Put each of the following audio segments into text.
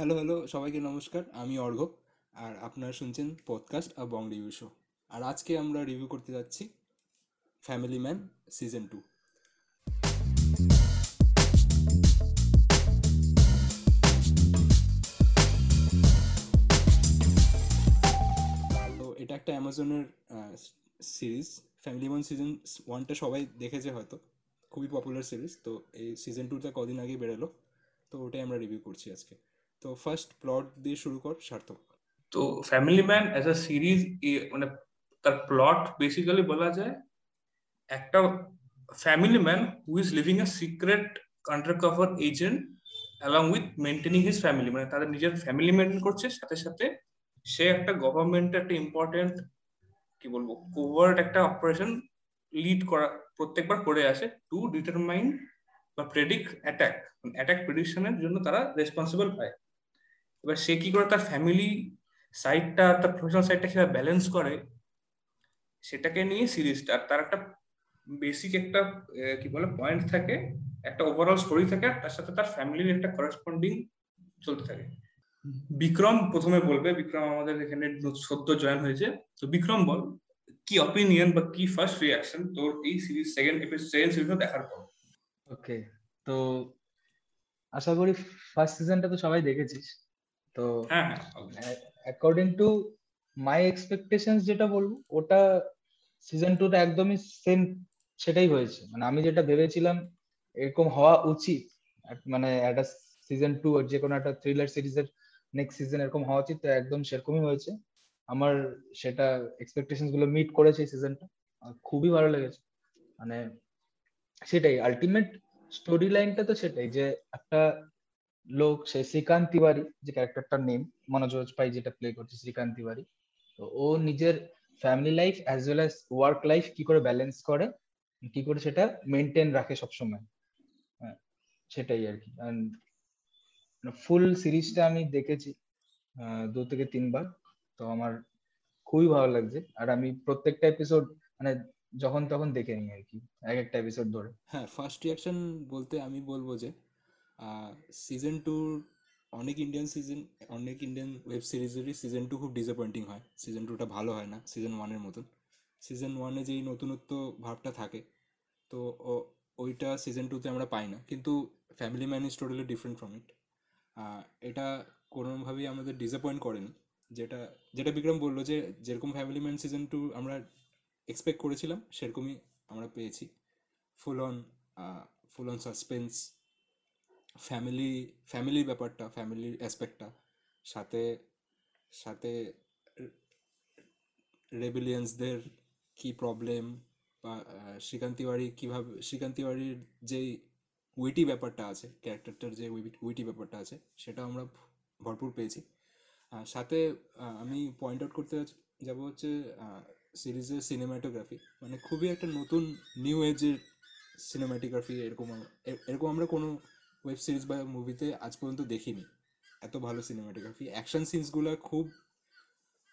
Hello hello সবাইকে নমস্কার, আমি অর্ঘ আর আপনারা শুনছেন পডকাস্ট আর বং রিভিউ শো আর আজকে আমরা রিভিউ করতে যাচ্ছি ফ্যামিলি ম্যান সিজন টু তো এটা একটা অ্যামাজনের সিরিজ ফ্যামিলি ম্যান সিজন ওয়ানটা সবাই দেখেছে হয়তো, খুবই পপুলার সিরিজ তো এই সিজন টুটা কদিন আগে বেরোলো, তো ওটাই আমরা রিভিউ করছি আজকে। তো ফার্স্ট প্লট দিয়ে শুরু কর, সার্থক। তো family man as a series মানে তার প্লট বেসিক্যালি বলা যায়, একটা family man who is living a secret under cover agent along with maintaining his family মানে তাদের নিজের ফ্যামিলি মেনটেন করছে, সাথে সাথে সে একটা গভর্নমেন্টের একটা ইম্পর্টেন্ট কি বলব কোভার্ট একটা অপারেশন লিড করা, প্রত্যেকবার করে আসে টু ডিটারমাইন বা প্রেডিক্ট অ্যাটাক অ্যাটাক প্রেডিকশনের জন্য তারা রেসপন্সিবল পায় এবার সে কি করে তার ফ্যামিলি সাইডটা তার প্রফেশনাল সাইডটা কীভাবে ব্যালেন্স করে, সেটাকে নিয়ে সিরিজটা আর তার একটা বেসিক একটা কি বলে পয়েন্ট থাকে, একটা ওভারঅল স্টোরি থাকে, আর তার সাথে তার ফ্যামিলির একটা করেসপন্ডিং চলতে থাকে। বিক্রম প্রথমে বলবে, বিক্রম আমাদের এখানে সদ্য জয়েন হয়েছে। তো বিক্রম বল, কি অপিনিয়ন বা কি ফার্স্ট রিয়াকশন তোর এই series second episode second series দেখার পর? ওকে তো আশা করি ফার্স্ট সিজনটা তো সবাই দেখেছিস। তো অ্যাকর্ডিং টু মাই এক্সপেকটেশনস যেটা বলব ওটা সিজন টু টা একদমই সেম সেটাই হয়েছে। মানে আমি যেটা ভেবেছিলাম এরকম হওয়া উচিত মানে একটা সিজন টু যে কোনো একটা থ্রিলার সিরিজের নেক্সট সিজন এরকম হওয়া উচিত তো একদম সেরকমই হয়েছে। আমার সেটা এক্সপেকটেশনগুলো মিট করেছে এই সিজনটা খুবই ভালো লেগেছে। মানে সেটাই আলটিমেট স্টোরি লাইনটা তো সেটাই যে একটা লোক, সে শ্রীকান্ত তিওয়ারি যে ক্যারেক্টারটার নেম মনোজ পাই যেটা প্লে করছে শ্রীকান্ত তিওয়ারি তো ও নিজের family life as well as work life কি করে ব্যালেন্স করে, কি করে সেটা মেনটেন রাখে সবসময়। হ্যাঁ সেটাই আর কি। ফুল সিরিজটা আমি দেখেছি দু থেকে তিনবার। তো আমার খুবই ভালো লাগছে। আর আমি প্রত্যেকটা এপিসোড মানে যখন তখন দেখে নিই আর কি, এক একটা এপিসোড ধরে। হ্যাঁ ফার্স্ট রিয়াকশন বলতে আমি বলব যে সিজন টুর অনেক ইন্ডিয়ান সিজন অনেক ইন্ডিয়ান ওয়েব সিরিজেরই সিজন টু খুব ডিসঅ্যাপয়েন্টিং হয়। সিজন টুটা ভালো হয় না সিজন ওয়ানের মতন। সিজন ওয়ানে যেই নতুনত্ব ভাবটা থাকে, তো ওইটা সিজন টুতে আমরা পাই না। কিন্তু family man is totally different from it এটা কোনোভাবেই আমাদের ডিসঅ্যাপয়েন্ট করেনি। যেটা যেটা বিক্রম বলল যে, যেরকম ফ্যামিলি ম্যান সিজন টু আমরা এক্সপেক্ট করেছিলাম, সেরকমই আমরা পেয়েছি। Full on full on suspense family ফ্যামিলির ব্যাপারটা ফ্যামিলির অ্যাসপেক্টটা সাথে সাথে রেবিলিয়ান্সদের কি প্রবলেম বা শ্রীকান্ত তিওয়ারি কীভাবে শ্রীকান্ত তিওয়ারির যেই উইটি ব্যাপারটা আছে ক্যারেক্টারটার যে উইটি ব্যাপারটা আছে, সেটা আমরা ভরপুর পেয়েছি। সাথে আমি পয়েন্ট আউট করতে যাব হচ্ছে সিরিজের সিনেমাটোগ্রাফি মানে খুবই একটা নতুন নিউ এজের সিনেমাটোগ্রাফি এরকম এরকম আমরা কোনো ওয়েব সিরিজ বা মুভিতে আজ পর্যন্ত দেখিনি। এত ভালো সিনেমাটোগ্রাফি অ্যাকশন সিনসগুলো খুব,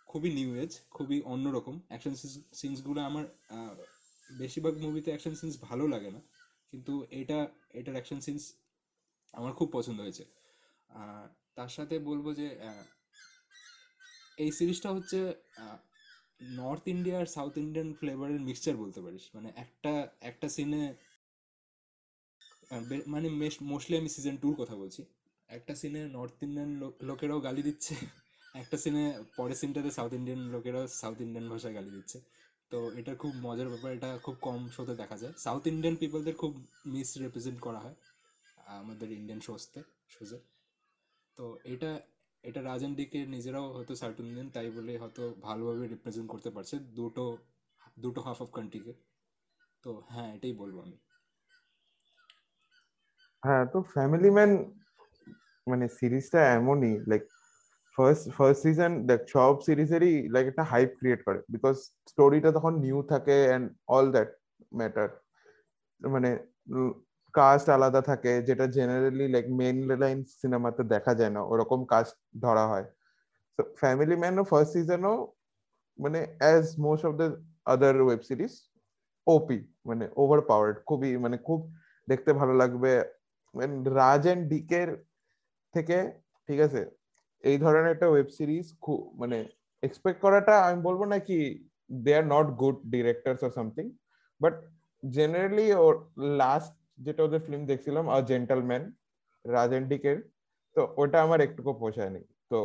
খুবই নিউ এজ খুবই অন্যরকম। অ্যাকশন সিনসগুলো আমার বেশিরভাগ মুভিতে অ্যাকশন সিনস ভালো লাগে না। কিন্তু এটা, এটার অ্যাকশন সিনস আমার খুব পছন্দ হয়েছে। তার সাথে বলব যে এই সিরিজটা হচ্ছে নর্থ ইন্ডিয়া আর সাউথ ইন্ডিয়ান ফ্লেভারের মিক্সচার বলতে পারিস। মানে একটা একটা সিনে মানে মোস্টলি আমি সিজন টুর কথা বলছি। একটা সিনে নর্থ ইন্ডিয়ান লোকেরাও গালি দিচ্ছে, একটা সিনে পরের সিনটাতে সাউথ ইন্ডিয়ান লোকেরাও সাউথ ইন্ডিয়ান ভাষায় গালি দিচ্ছে। তো এটা খুব মজার ব্যাপার, এটা খুব কম শোতে দেখা যায়। সাউথ ইন্ডিয়ান পিপলদের খুব মিস রিপ্রেজেন্ট করা হয়, আমাদের ইন্ডিয়ান শোজতে শোজে তো এটা এটা রাজন ডিকে নিজেরাও হয়তো সাউথ ইন্ডিয়ান তাই বলে হয়তো ভালোভাবে রিপ্রেজেন্ট করতে পারছে, দুটো দুটো হাফ অফ কান্ট্রিকে তো হ্যাঁ এটাই বলব আমি। হ্যাঁ তো ফ্যামিলি ম্যান মানে সিরিজটা এমনই লাইক ফার্স্ট ফার্স্ট সিজন দেখ, সব সিরিজেরই লাইক একটা হাইপ ক্রিয়েট করে বিকজ স্টোরিটা তখন নিউ থাকে অ্যান্ড অল দ্যাট ম্যাটার মানে কাস্ট আলাদা থাকে, যেটা জেনারেলি লাইক মেন লাইন সিনেমাতে দেখা যায় না, ওরকম কাস্ট ধরা হয়। তো ফ্যামিলি ম্যানও ফার্স্ট সিজনও মানে as most of the other web series OP মানে ওভার পাওয়ার্ড খুবই মানে খুব দেখতে ভালো লাগবে রাজ এন্ড ডিকের থেকে, ঠিক আছে, এই ধরনের একটা ওয়েব সিরিজ খুব মানে এক্সপেক্ট করাটা আমি বলব না কি they are not good directors or something but generally or last যেটা ওদের ফিল্ম দেখছিলাম আর জেন্টালম্যান রাজেন্টিকের তো ওটা আমার একটুকু পোষায়নি তো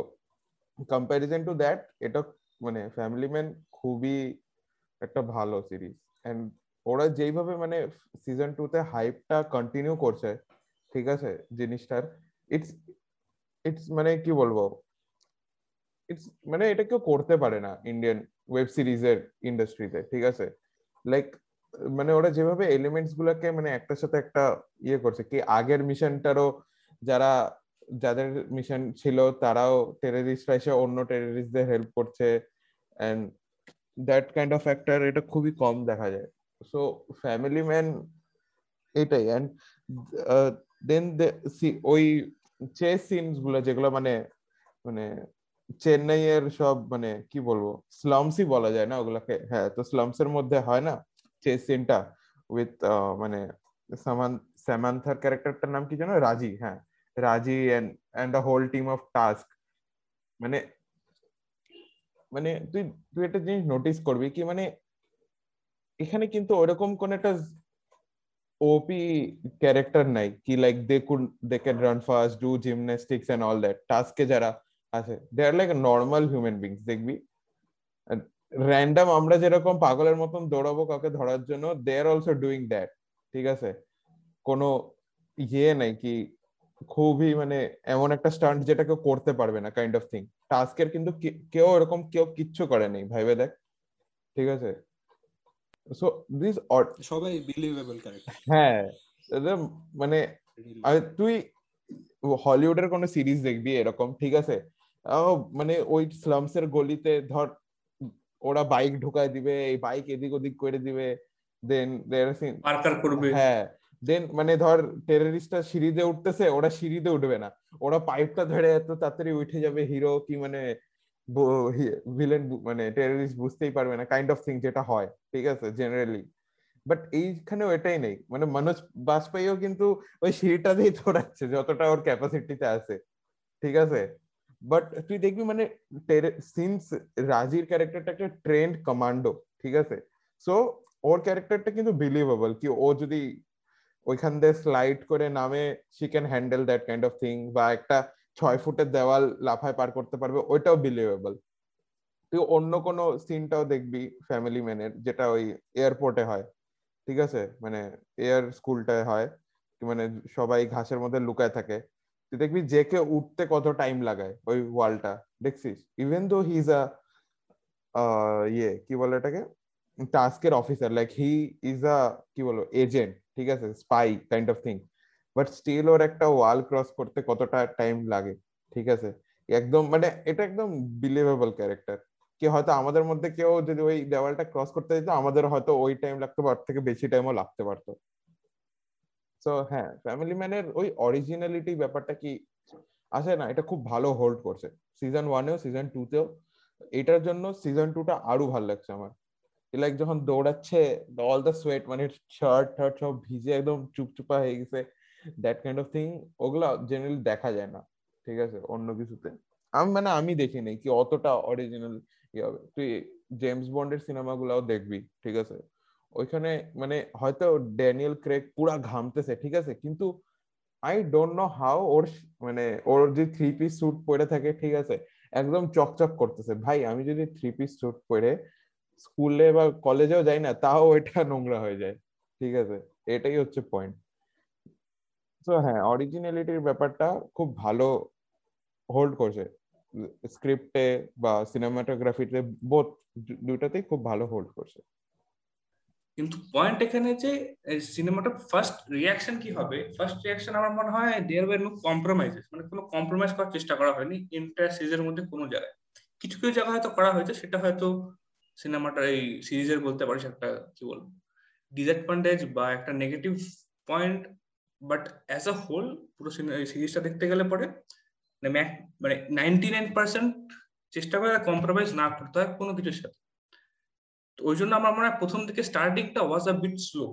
কম্প্যারিজন টু দ্যাট এটা মানে ফ্যামিলি ম্যান খুবই একটা ভালো সিরিজ এন্ড ওরা যেইভাবে মানে সিজন টু তে হাইপটা কন্টিনিউ করছে ঠিক আছে? জিনিসটার। ইটস ইটস মানে কি বলব? ইটস মানে এটা কেউ করতে পারে না ইন্ডিয়ান ওয়েব সিরিজের ইন্ডাস্ট্রিতে ঠিক আছে? লাইক মানে ওরা যেভাবে এলিমেন্টস গুলোকে মানে একটার সাথে একটা ইয়ে করছে, কি আগের মিশনটারও যারা, যাদের মিশন ছিল তারাও টেররিস্টরা এসে অন্য টেররিস্টদের হেল্প করছে and that kind of factor এটা খুবই কম দেখা যায়। সো ফ্যামিলি ম্যান এটাই এন্ড দেন ওই চেস সিনসগুলো যেগুলো মানে মানে চেন্নাই এর সব মানে কি বলব স্লামসই বলা যায় না ওগুলাকে। হ্যাঁ তো স্লামস এর মধ্যে হয় না চেস সিনটা উইথ মানে সামান স্যামান্থার ক্যারেক্টারটার নাম কি জানো রাজি হ্যাঁ। Raji and and a whole team of task মানে মানে তুই তুই একটা জিনিস নোটিস করবি কি মানে এখানে কিন্তু ওরকম কোন একটা ওপি ক্যারেক্টার নাই, কি like they could they can run fast do gymnastics and all that টাস্কে যারা আছে they are like normal human beings দেখবি? র্যান্ডম আমরা যেরকম পাগলের মতন দৌড়াবো কাউকে ধরার জন্য they are also doing that ঠিক আছে? কোনো ইয়ে নাই কি, খুবই মানে এমন একটা স্টান্ট যেটা কেউ করতে পারবে না কাইন্ড অফ থিং টাস্কের কিন্তু কেউ এরকম কেউ কিচ্ছু করে নেই, ভাইবে দেখ, ঠিক আছে? সো দিস সবাই বিলিভেবল ক্যারেক্টার হ্যাঁ মানে তুই হলিউডের কোন সিরিজ দেখবি এরকম ঠিক আছে? মানে ওই স্লামস এর গলিতে ধর ওরা বাইক ঢুকায় দিবে এই বাইক এদিক ওদিক করে দিবে দেন পার্কার করবে। হ্যাঁ দেন মানে ধর টেররিস্টটা সিঁড়িতে উঠতেছে ওরা সিঁড়িতে উঠবে না। ওরা পাইপটা ধরে এত তাড়াতাড়ি উঠে যাবে হিরো কি মানে ভিলেন মানে টেররিস্ট বুঝতেই পারবে না কাইন্ড অফ থিং যেটা হয়, ঠিক আছে জেনারেলি বাট এইখানেও এটাই নেই মানে মনোজ বাজপেয়ীও কিন্তু ওই সিঁড়িটা দিয়েই দৌড়াচ্ছে, যতটা ওর ক্যাপাসিটিতে আছে, ঠিক আছে? বাট তুই দেখবি মানে সিন্স রাজির ক্যারেক্টারটা একটা ট্রেন্ড কমান্ডো ঠিক আছে? সো ওর ক্যারেক্টারটা কিন্তু বিলিভেবল কি ও যদি ওইখান দিয়ে স্লাইড করে নামে she can handle that kind of thing বা একটা ছয় ফুটের দেওয়াল লাফায় পার করতে পারবে, ওইটাও বিলিভেবল তুই অন্য কোনো সিনটাও দেখবি ফ্যামিলি ম্যানের যেটা ওই এয়ারপোর্টে হয়, ঠিক আছে? মানে এয়ার স্কুলটায় হয় মানে সবাই ঘাসের মধ্যে লুকায় থাকে। তুই দেখবি যে কে উঠতে কত টাইম লাগায় ওই ওয়ালটা দেখছিস? ইভেন দো হি ইজ আ ইয়ে কি বলে এটাকে টাস্কের officer like he is a কি বলো এজেন্ট ঠিক আছে? Spy kind of thing but still ওর একটা ওয়াল ক্রস করতে কতটা টাইম লাগে, ঠিক আছে? একদম মানে এটা একদম বিলিভেবল ক্যারেক্টার কি হয়তো আমাদের মধ্যে কেউ যদি ওই দেওয়ালটা ক্রস করতে যেত আমাদের হয়তো ওই টাইম লাগতে পারত থেকে বেশি টাইমও লাগতে পারতো। সো হ্যাঁ ফ্যামিলি ম্যানের ওই অরিজিনালিটি ব্যাপারটা কি আছে না, এটা খুব ভালো হোল্ড করছে। সিজন ওয়ানেও সিজন টু তেও, এটার জন্য সিজন টুটা আরও ভালো লাগছে আমার। লাইক যখন দৌড়াচ্ছে অল দ্য সোয়েট মানে শার্ট টার্ট সব ভিজে একদম চুপচুপা হয়ে গেছে। দ্যাট কাইন্ড অফ থিং ওগুলো জেনারেলি দেখা যায় না, ঠিক আছে? অন্য কিছুতে। আমি মানে আমি দেখি নাই কি অতটা অরিজিনাল ইয়ে হবে। তুই জেমস বন্ডের সিনেমাগুলাও দেখবি, ঠিক আছে? ওইখানে মানে হয়তো ড্যানিয়েল ক্রেক পুরা ঘামতেছে, ঠিক আছে? কিন্তু আই ডোন্ট নো হাউ ওর মানে ওর যে থ্রি পিস স্যুট পরে থাকে, ঠিক আছে? একদম চকচক করতেছে। ভাই, আমি যদি থ্রি পিস স্যুট পরে স্কুলে বা কলেজেও যাই না, তাও এটা নোংরা হয়ে যায়, ঠিক আছে? এটাই হচ্ছে পয়েন্ট তো হ্যাঁ অরিজিনালিটির ব্যাপারটা খুব ভালো হোল্ড করছে। স্ক্রিপ্টে বা সিনেমাটোগ্রাফিতে বোথ দুটাতেই খুব ভালো হোল্ড করছে। কিন্তু পয়েন্ট এখানে যে সিনেমাটা ফার্স্ট রিয়াকশন কি হবে? ফার্স্ট রিয়াকশন আমার মনে হয় দেয়ার ওয়ে নো কম্প্রোমাইজেস মানে কোনো কম্প্রোমাইজ করার চেষ্টা করা হয়নি। এন্টায়ার সিরিজের মধ্যে কোনো জায়গায়। কিছু কিছু জায়গা হয়তো করা হয়েছে, সেটা হয়তো সিনেমাটা এই সিরিজের বলতে পারিস একটা, কি বলব ডিসঅ্যাডভান্টেজ বা একটা negative point but as a whole পুরো সিরিজটা দেখতে গেলে পরে মানে নাইনটি নাইন পার্সেন্ট চেষ্টা করে কম্প্রোমাইজ না করতে হয় কোনো কিছুর সাথে। তো ওই জন্য আমার মনে হয় প্রথম দিকে স্টার্টিংটা ওয়াজ আ বিট স্লো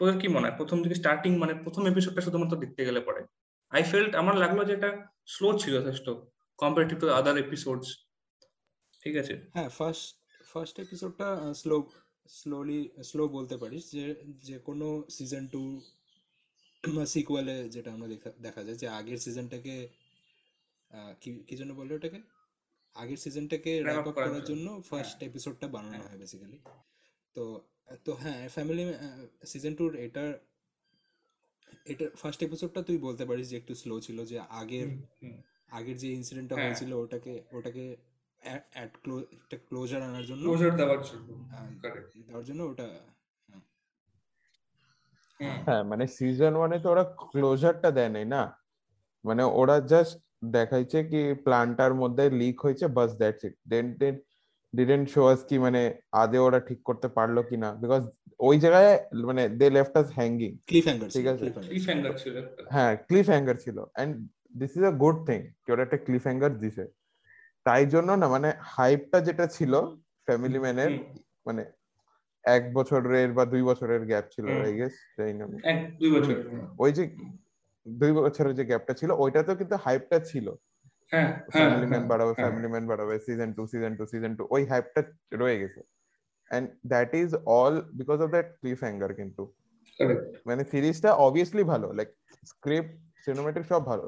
তোদের কি মনে হয়? প্রথম দিকে স্টার্টিং মানে প্রথম এপিসোডটা শুধুমাত্র দেখতে গেলে পরে। আই ফেল্ট আমার লাগল যে এটা স্লো ছিল যথেষ্ট কম্পারেটিভ টু আদার এপিসোডস ঠিক আছে? হ্যাঁ ফার্স্ট ফার্স্ট এপিসোডটা স্লো স্লোলি স্লো বলতে পারিস যে যে কোনো সিজন টু বা সিকুয়ালে যেটা আমরা দেখা দেখা যায় যে আগের সিজনটাকে কি কি জন্য বলল ওটাকে? আগের সিজনটাকে র্যাপ আপ করার জন্য। ফার্স্ট হ্যাঁ। এপিসোডটা বানানো হয়। বেসিক্যালি তো তো হ্যাঁ ফ্যামিলি সিজন টুর এটা এটা ফার্স্ট এপিসোডটা তুই বলতে পারিস যে একটু স্লো ছিল যে আগের আগের যে ইনসিডেন্টটা হ্যাঁ। হয়েছিল ওটাকে ওটাকে অ্যাট একটা ক্লোজার আনার জন্য ক্লোজার দেওয়ার জন্য। কারেক্ট দেওয়ার জন্য ওটা হ্যাঁ। মানে সিজন ওয়ানে তো ওরা ক্লোজারটা দেয় নাই না? মানে ওরা জাস্ট দেখাইছে কি প্ল্যানটার মধ্যে লিক হয়েছে বাস that's it then then didn't show us কি মানে আদে ওরা ঠিক করতে পারল কিনা বিকজ ওই জায়গায় মানে they left us hanging cliff hanger ঠিক আছে। ক্লিফ হ্যাঙ্গার ছিল। হ্যাঁ ক্লিফ হ্যাঙ্গার ছিল। And this is a good thing কি ওরা একটা ক্লিফ হ্যাঙ্গার দিছে। তাই জন্য না মানে হাইপটা যেটা ছিল ফ্যামিলি ম্যানের মানে এক বছরের বা দুই বছরের গ্যাপ ছিল আই গেস জানি না। দুই বছর ওই যে দুই বছরের যে গ্যাপটা ছিল ওইটাতেও কিন্তু হাইপটা ছিল। ফ্যামিলি ম্যান বাড়াবে হ্যাঁ। ফ্যামিলি ম্যান বাড়াবে season two season two season two ওই হাইপটা রয়ে গেছে। And that is all because of that cliff hanger কিন্তু. মানে সিরিজটা অবভিয়াসলি ভালো লাইক স্ক্রিপ্ট সিনেমাটিক সব ভালো।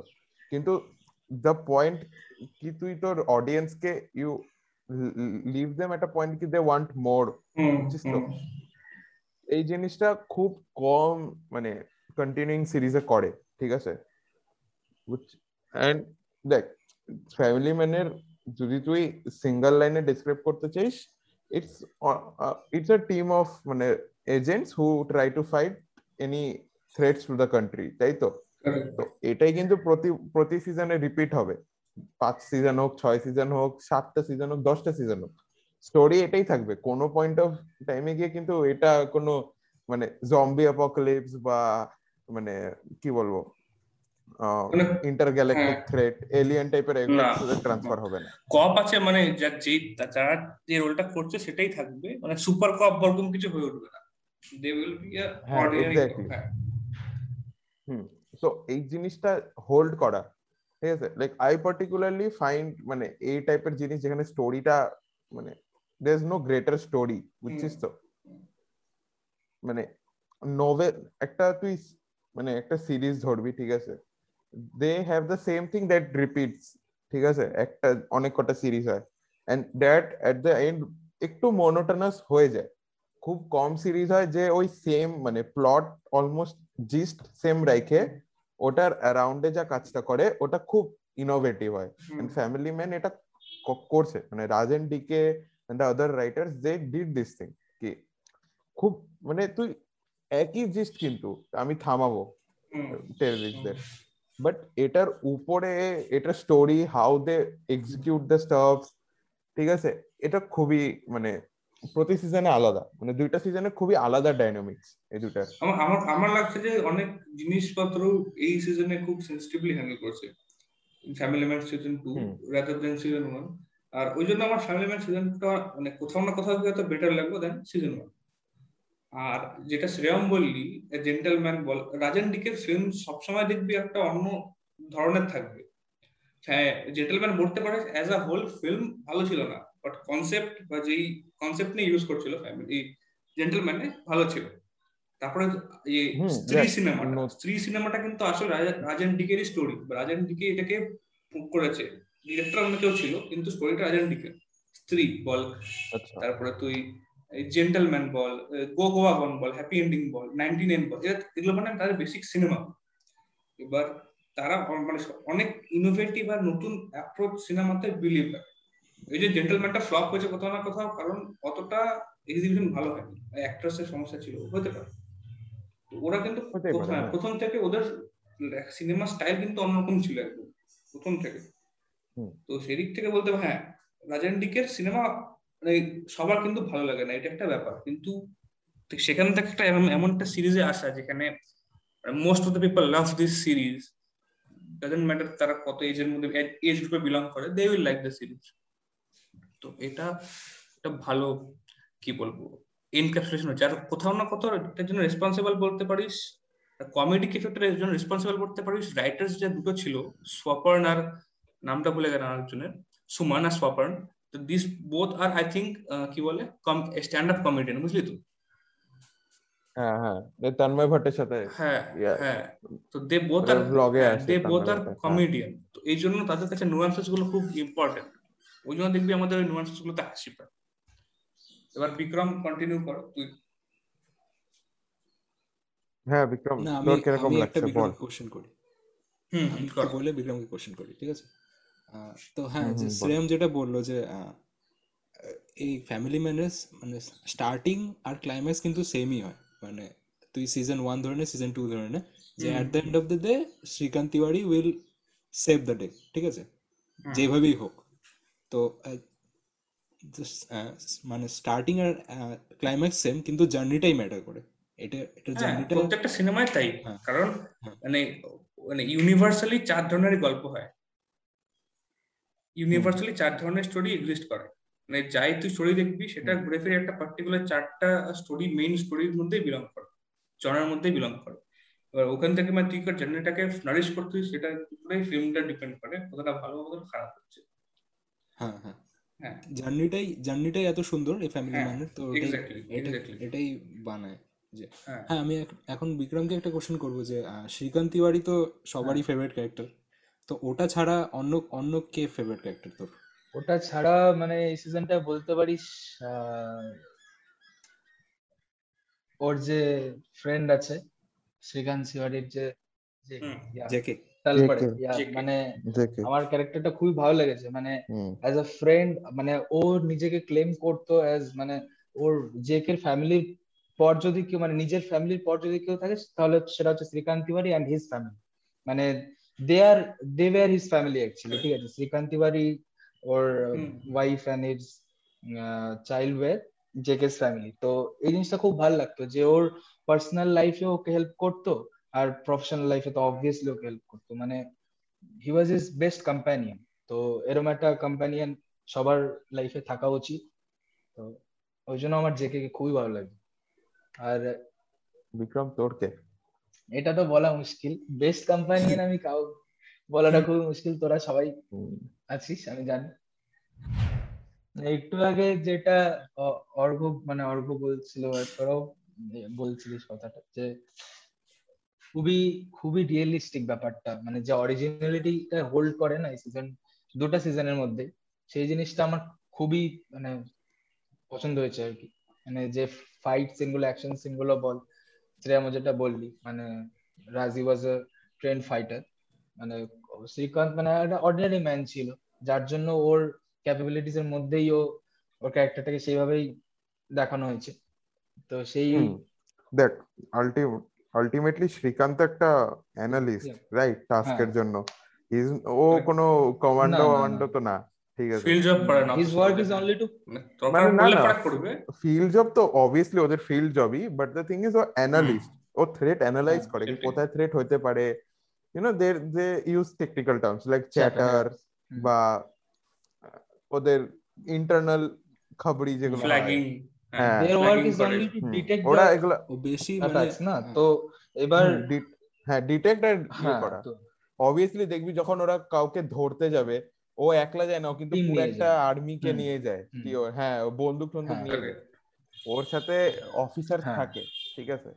কিন্তু দ্য পয়েন্ট কি তুই তোর অডিয়েন্স কে ইউ লিভ দেম একটা পয়েন্ট কি দে ওয়ান্ট মোর বুঝছিস তো? এই জিনিসটা খুব কম মানে কন্টিনিউইং সিরিজে করে ঠিক আছে? এন্ড দেখ ফ্যামিলি ম্যানের যদি তুই সিঙ্গেল লাইনে ডিসক্রাইব করতে চাইস it's it's a team of মানে agents who try to fight any threats to the country তাই তো? এটাই কিন্তু প্রতি প্রতি সিজনে রিপিট হবে। পাঁচ সিজন হোক ছয় সিজন হোক সাতটা সিজন হোক দশটা সিজন হোক। স্টোরি এটাই থাকবে। কোনো পয়েন্ট অফ টাইমে গিয়ে কিন্তু এটা কোনো মানে জম্বি অ্যাপোকালিপস বা মানে কি বলব? ইন্টারগ্যালাকটিক। থ্রেট এলিয়েন টাইপের এগুলো ট্রান্সফার হবে না। কপ আছে মানে যা যে যারা যে রোলটা করছে সেটাই থাকবে। মানে সুপার কপ বরকম কিছু হয়ে উঠবে না। They will be a ordinary hmm তো এই জিনিসটা হোল্ড করা। ঠিক আছে? লাইক আই পার্টিকুলারলি ফাইন্ড মানে এই টাইপের জিনিস যেখানে স্টোরিটা মানে there is no greater story বুঝছিস তো মানে নোভেল একটা তুই স- মানে একটা সিরিজ ধরবি ঠিক আছে? They have the same thing that repeats ঠিক আছে? একটা অনেক কটা সিরিজ হয়। And that at the end একটু মনোটোনাস হয়ে যায়। খুব কম সিরিজ হয় যে ওই সেম মানে প্লট অলমোস্ট জিস্ট সেম রাইখে ওটার অ্যারাউন্ডে যা কাজটা করে ওটা খুব ইনোভেটিভ হয়। এন্ড ফ্যামিলি ম্যান এটা ক- করছে। মানে Raj and DK and other writers they did this thing কি খুব মানে তুই একই জিস্ট কিন্তু আমি থামাবো টেররিস্টদের বাট এটার উপরে এটার story how they execute the stuff ঠিক আছে? এটা খুবই মানে প্রতি সিজনে আলাদা। মানে দুইটা সিজনে খুবই আলাদা ডাইনামিক্স এই দুটার। আমার আমার লাগছে যে অনেক জিনিসপত্র এই সিজনে খুব সেন্সিটিভলি হ্যান্ডেল করছে। Family man season two rather than season one আর ওই জন্য আমার ফ্যামিলি ম্যান সিজন টুটা মানে কোথাও না কোথাও গিয়ে তো বেটার লাগল দেন সিজন ওয়ান আর যেটা শ্রেয়ম বললি জেন্টেলম্যান বল রাজেন ডিকের ফিল্ম সবসময় দেখবি একটা অন্য ধরনের থাকবে। হ্যাঁ জেন্টেলম্যান বলতে পারে অ্যাজ আ হোল ফিল্ম ভালো ছিল না। বাট কনসেপ্ট বা যেই কনসেপ্ট নিয়ে ইউজ করছিল ফ্যামিলি জেন্টেলম্যানে ভালো ছিল। তারপরে এই স্ত্রী. সিনেমাটা স্ত্রী সিনেমাটা কিন্তু আসলে রাজেন ডিকেরই স্টোরি রাজেন ডিকে এটাকে করেছে। ডিরেক্টর অন্য কেউ ছিল কিন্তু স্টোরিটা রাজেন ডিকের। স্ত্রী বল আচ্ছা। তারপরে তুই জেন্টলম্যান বল গো গোয়া গন বল হ্যাপি এন্ডিং বল নাইনটি নাইন বল এগুলো মানে তাদের বেসিক সিনেমা এবার তারা মানে অনেক ইনোভেটিভ আর নতুন অ্যাপ্রোচ সিনেমাতে বিলিভ করে। এই যে জেন্টলম্যানটা ফ্লপ হয়েছে কোথাও না কোথাও কারণ অতটা এক্সিবিশন ভালো হয়নি। অ্যাক্ট্রেসের সমস্যা ছিল হতে পারে। ওরা কিন্তু প্রথম- হ্যাঁ। থেকে ওদের সিনেমা স্টাইল কিন্তু অন্যরকম ছিল একদম প্রথম থেকে। তো সেদিক থেকে বলতে হ্যাঁ রাজেন ডিকের সিনেমা মানে সবার কিন্তু ভালো লাগে না এটা একটা ব্যাপার। কিন্তু সেখান থেকে একটা এমন এমন একটা সিরিজে আসা যেখানে most of the people love this series doesn't matter তারা কত এজের মধ্যে এজ গ্রুপে বিলং করে they will like the series তো এটা একটা ভালো কি বলব এনক্যাপসুলেশন হচ্ছে। আর কোথাও না কোথাও এটার জন্য রেসপন্সিবল বলতে পারিস কমেডি ক্যারেক্টারের জন্য রেসপন্সিবল করতে পারিস। রাইটার্স যে দুটো ছিল সোয়াপার্ন আর নামটা ভুলে গেলাম আরেকজনের সুমান আর সোয়াপার্ন তো this both are I think কি বলে স্ট্যান্ড আপ কমেডিয়ান বুঝলি তো? হ্যাঁ হ্যাঁ তন্ময় ভট্টের সাথে হ্যাঁ হ্যাঁ তো they both are a they both are. Comedian তো এই জন্য তাদের কাছে নুয়ান্সেসগুলো খুব ইম্পর্টেন্ট ওই জন্য দেখবি আমাদের ওই গুলোতে হাসি পায় এবার বিক্রম কন্টিনিউ করো তুই। হ্যাঁ বিক্রম না আমি তোর কীরকম লাগছে বল? কোশ্চেন করি। হুম বলে বিক্রমকে কোশ্চেন করি ঠিক আছে? তো হ্যাঁ যে শ্রেয়ম যেটা বলল যে আহ, এই ফ্যামিলি ম্যানের মানে স্টার্টিং আর ক্লাইম্যাক্স কিন্তু সেমই হয়। মানে তুই সিজন ওয়ান ধরে নে সিজন টু ধরে নে যে at the end of the day Srikant Tiwari will save the day ঠিক আছে? যেভাবেই হোক। তো মানে স্টার্টিং আর ক্লাইম্যাক্স সেম কিন্তু জার্নিটাই ম্যাটার করে। এটা এটা হ্যাঁ জার্নিটা প্রত্যেকটা সিনেমায় তাই। হ্যাঁ। কারণ হ্যাঁ। মানে মানে ইউনিভার্সালি চার ধরনের গল্প হয়। ইউনিভার্সালি চার ধরনের স্টোরি এক্সিস্ট করে। মানে যাই তুই স্টোরি দেখবি সেটা। ঘুরে ফিরে একটা পার্টিকুলার চারটা স্টোরি মেইন স্টোরির মধ্যেই বিলং করে। জনের মধ্যেই বিলং করে। এবার ওখান থেকে মানে তুই জার্নিটাকে নারিশ করছিস সেটা পুরোই ফিল্মটা ডিপেন্ড করে কতটা ভালো কতটা খারাপ হচ্ছে। হ্যাঁ হ্যাঁ। হ্যাঁ। জার্নিটাই জার্নিটাই এত সুন্দর এই ফ্যামিলি ম্যানের তো এটাই বানায় যে হ্যাঁ। হ্যাঁ আমি এখন বিক্রমকে একটা কোশ্চেন করব যে আহ, শ্রীকান্ত তিওয়ারি তো সবারই ফেভারিট ক্যারেক্টার তো ওটা ছাড়া অন্য অন্য কে ফেভারিট ক্যারেক্টার তোর? ওটা ছাড়া মানে এই সিজনটা বলতে পারিস আহ, ওর যে ফ্রেন্ড আছে শ্রীকান্ত তিওয়ারির যে। জেকে JK ইয়া, মানে আমার ক্যারেক্টারটা খুবই ভালো লেগেছে মানে অ্যাজ আ ফ্রেন্ড মানে ও নিজেকে ক্লেম করতো অ্যাজ মানে ওর জেকের ফ্যামিলির পর যদি কেউ মানে নিজের ফ্যামিলির পর যদি কেউ থাকে তাহলে সেটা হচ্ছে Srikant Tiwari and his family মানে they are they were his family actually ঠিক আছে? শ্রীকান্ত তিওয়ারি ওর wife and his child were JK's family তো এই জিনিসটা খুব ভালো লাগতো যে ওর পার্সোনাল লাইফে ওকে হেল্প করতো। আর প্রফেশনাল লাইফে তো অবভিয়াসলি ওকে হেল্প করতো। মানে he was is best companion তো এরকম একটা কম্প্যানিয়ন সবার লাইফে থাকা উচিত। তো ওই জন্য আমার জেকে কে খুবই ভালো লাগে। আর বিক্রম তোর কে? এটা তো বলা মুশকিল। বেস্ট কম্প্যানিয়ন আমি কাউ বলাটা খুবই মুশকিল। তোরা সবাই আছিস আমি জানি। একটু আগে যেটা অ- অর্ঘ্য মানে অর্ঘ্য বলছিল তোরাও বলছিলিস কথাটা যে খুবই খুবই রিয়েলিস্টিক ব্যাপারটা। মানে যে অরিজিনালিটিটা হোল্ড করে না এই সিজন দুটা সিজনের মধ্যে, সেই জিনিসটা আমার খুবই মানে পছন্দ হয়েছে আর কি। মানে যে ফাইট সিনগুলো অ্যাকশন সিনগুলো বল শ্রেয়া যেটা বললি মানে রাজি ওয়াজ আ ট্রেন্ড ফাইটার মানে শ্রীকান্ত মানে একটা অর্ডিনারি ম্যান ছিল, যার জন্য ওর ক্যাপাবিলিটিস এর মধ্যেই ও, ওর ক্যারেক্টারটাকে সেইভাবেই দেখানো হয়েছে। তো সেই দেখ আলটিমেট আলটিমেটলি শ্রীকান্ত একটা অ্যানালিস্ট রাইট টাস্কের হ্যাঁ। জন্য। He's- ও. কোনো কমান্ডো। ওয়ামান্ডো তো না ঠিক আছে। ফিল্ড জব করে না his work is only to মানে মানে না, না। করবে? ফিল্ড জব তো অবভিয়াসলি ওদের ফিল্ড জবই বাট দ্য থিং ইজ ও অ্যানালিস্ট ও থ্রেট অ্যানালাইজ হ্যাঁ, করে কি কোথায় থ্রেট হতে পারে। You know they they use technical terms like chatter বা ওদের ইন্টারনাল খবরি যেগুলো ফ্ল্যাগিং হ্যাঁ, their work is only to detect ওরা এগুলো বেশি মানে না? হ্যাঁ, তো এবার হ্যাঁ ডিটেক্ট আর ইয়ে হ্যাঁ করা। অবভিয়াসলি দেখবি যখন ওরা কাউকে ধরতে যাবে ও একলা যায় না কিন্তু পুরো একটা। আর্মিকে নিয়ে যায়। কি হ্যাঁ ও বন্দুক টন্দুক। নিয়ে যায়। ওর সাথে অফিসার। থাকে ঠিক আছে?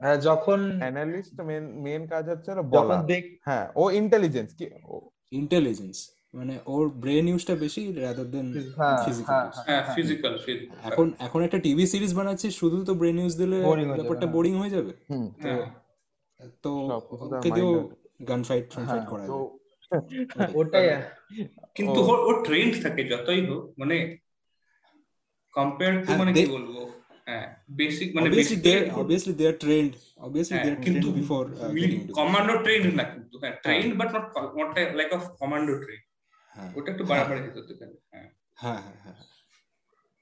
হ্যাঁ, যখন অ্যানালিস্ট মেন মেন কাজ হচ্ছে ওরা বলা দেখ হ্যাঁ ও ইন্টেলিজেন্স কি ও- ইন্টেলিজেন্স মানে ওর ব্রেন ইউজটা বেশি রাদার দেন হ্যাঁ, ফিজিক্যাল হ্যাঁ, হ্যাঁ এখন এখন একটা টিভি সিরিজ বানাচ্ছে শুধু তো ব্রেন ইউজ দিলে হয়ে ব্যাপারটা হ্যাঁ। বোরিং হয়ে যাবে? হ্যাঁ। তো কিছু তার ওকে দিয়েও গান ফাইট ফাইট হ্যাঁ, করা তো যাবে। ওটাই কিন্তু ও- ওর ট্রেন্ড থাকে যতই হোক মানে কম্পেয়ার টু হ্যাঁ, মানে কি বলব? হ্যাঁ বেসিক মানে হ্যাঁ, before uh, getting into this. Commando trained না কিন্তু। হ্যাঁ trained but not not like of commando train হ্যাঁ ওটা একটু বাড়াবাড়ি হতো হ্যাঁ। হ্যাঁ হ্যাঁ হ্যাঁ।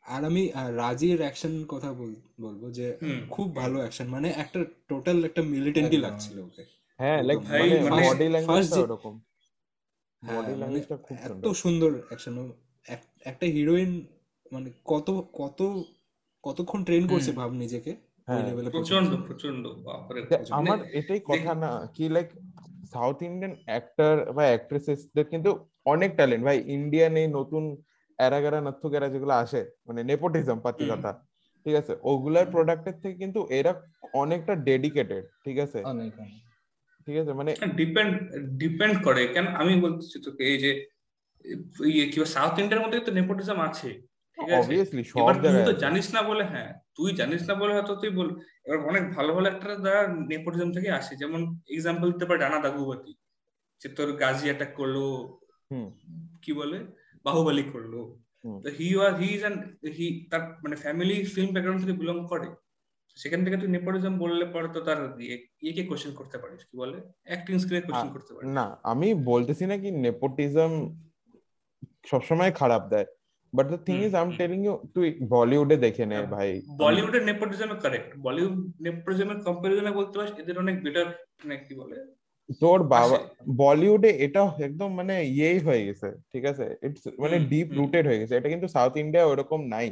আর আমি রাজির অ্যাকশন কথা বলব যে খুব ভালো অ্যাকশন মানে একটা টোটাল একটা মিলিটেন্টি একদম। লাগছিল ওকে। হ্যাঁ লাইক মানে মানে বডি ল্যাঙ্গুয়েজটা যে- হ্যাঁ, বডি মানে ল্যাঙ্গুয়েজটা খুব এত সুন্দর। অ্যাকশন একটা হিরোইন মানে কত কত কতক্ষণ ট্রেন করছে ভাব নিজেকে? হ্যাঁ। প্রচণ্ড প্রচণ্ড আমার এটাই কথা না কি লাইক সাউথ ইন্ডিয়ান অ্যাক্টর বা অ্যাক্ট্রেসেসদের কিন্তু অনেক ট্যালেন্ট ভাই ইন্ডিয়ান এই নতুন এরাগারা নাথুকেরা যেগুলো আসে মানে নেপোটিজম পাতি কথা ঠিক আছে? ওগুলার প্রোডাক্টের থেকে কিন্তু এরা অনেকটা ডেডিকেটেড ঠিক আছে। ঠিক আছে? মানে ডিপেন্ড ডিপেন্ড করে। কেন? আমি বলতেছি তোকে এই যে কি সাউথ ইন্ডিয়ার মধ্যে তো নেপোটিজম আছে। ঠিক আছে? অবভিয়াসলি সব জায়গায় তো জানিস না বলে হ্যাঁ তুই জানিস না বলে হয়তো তুই বল এবার অনেক ভালো ভালো একটা দ্বারা নেপোটিজম থেকে আসে। যেমন এক্সাম্পল দিতে পারে রানা দাগুবতী যে তোর গাজী অ্যাটাক করল কি বলে? বাহুবলী করল। তো হি ওয়াজ হি ইজ হি তার মানে ফ্যামিলি ফিল্ম ব্যাকগ্রাউন্ড থেকে বিলং করে। সেখান থেকে তুই নেপোটিজম বললে পরে তো তার ইয়ে- ইয়েকে কোশ্চেন করতে পারিস কি বলে? অ্যাক্টিং স্কিলে কোশ্চেন করতে পারিস। না আমি বলতেছি না কি নেপোটিজম সবসময় খারাপ দেয়। But the thing is I am telling you তুই বলিউডে দেখে নে হ্যাঁ, ভাই। বলিউডের নেপোটিজমে কারেক্ট বলিউড নেপোটিজমের কম্পারিজনে বলতে পারিস এদের অনেক বেটার মানে কি বলে? তোর বাবা বলিউডে এটা একদম মানে ইয়েই হয়ে গেছে ঠিক আছে? ইটস মানে ডিপ। রুটেড হয়ে গেছে। এটা কিন্তু সাউথ ইন্ডিয়া ওরকম নাই।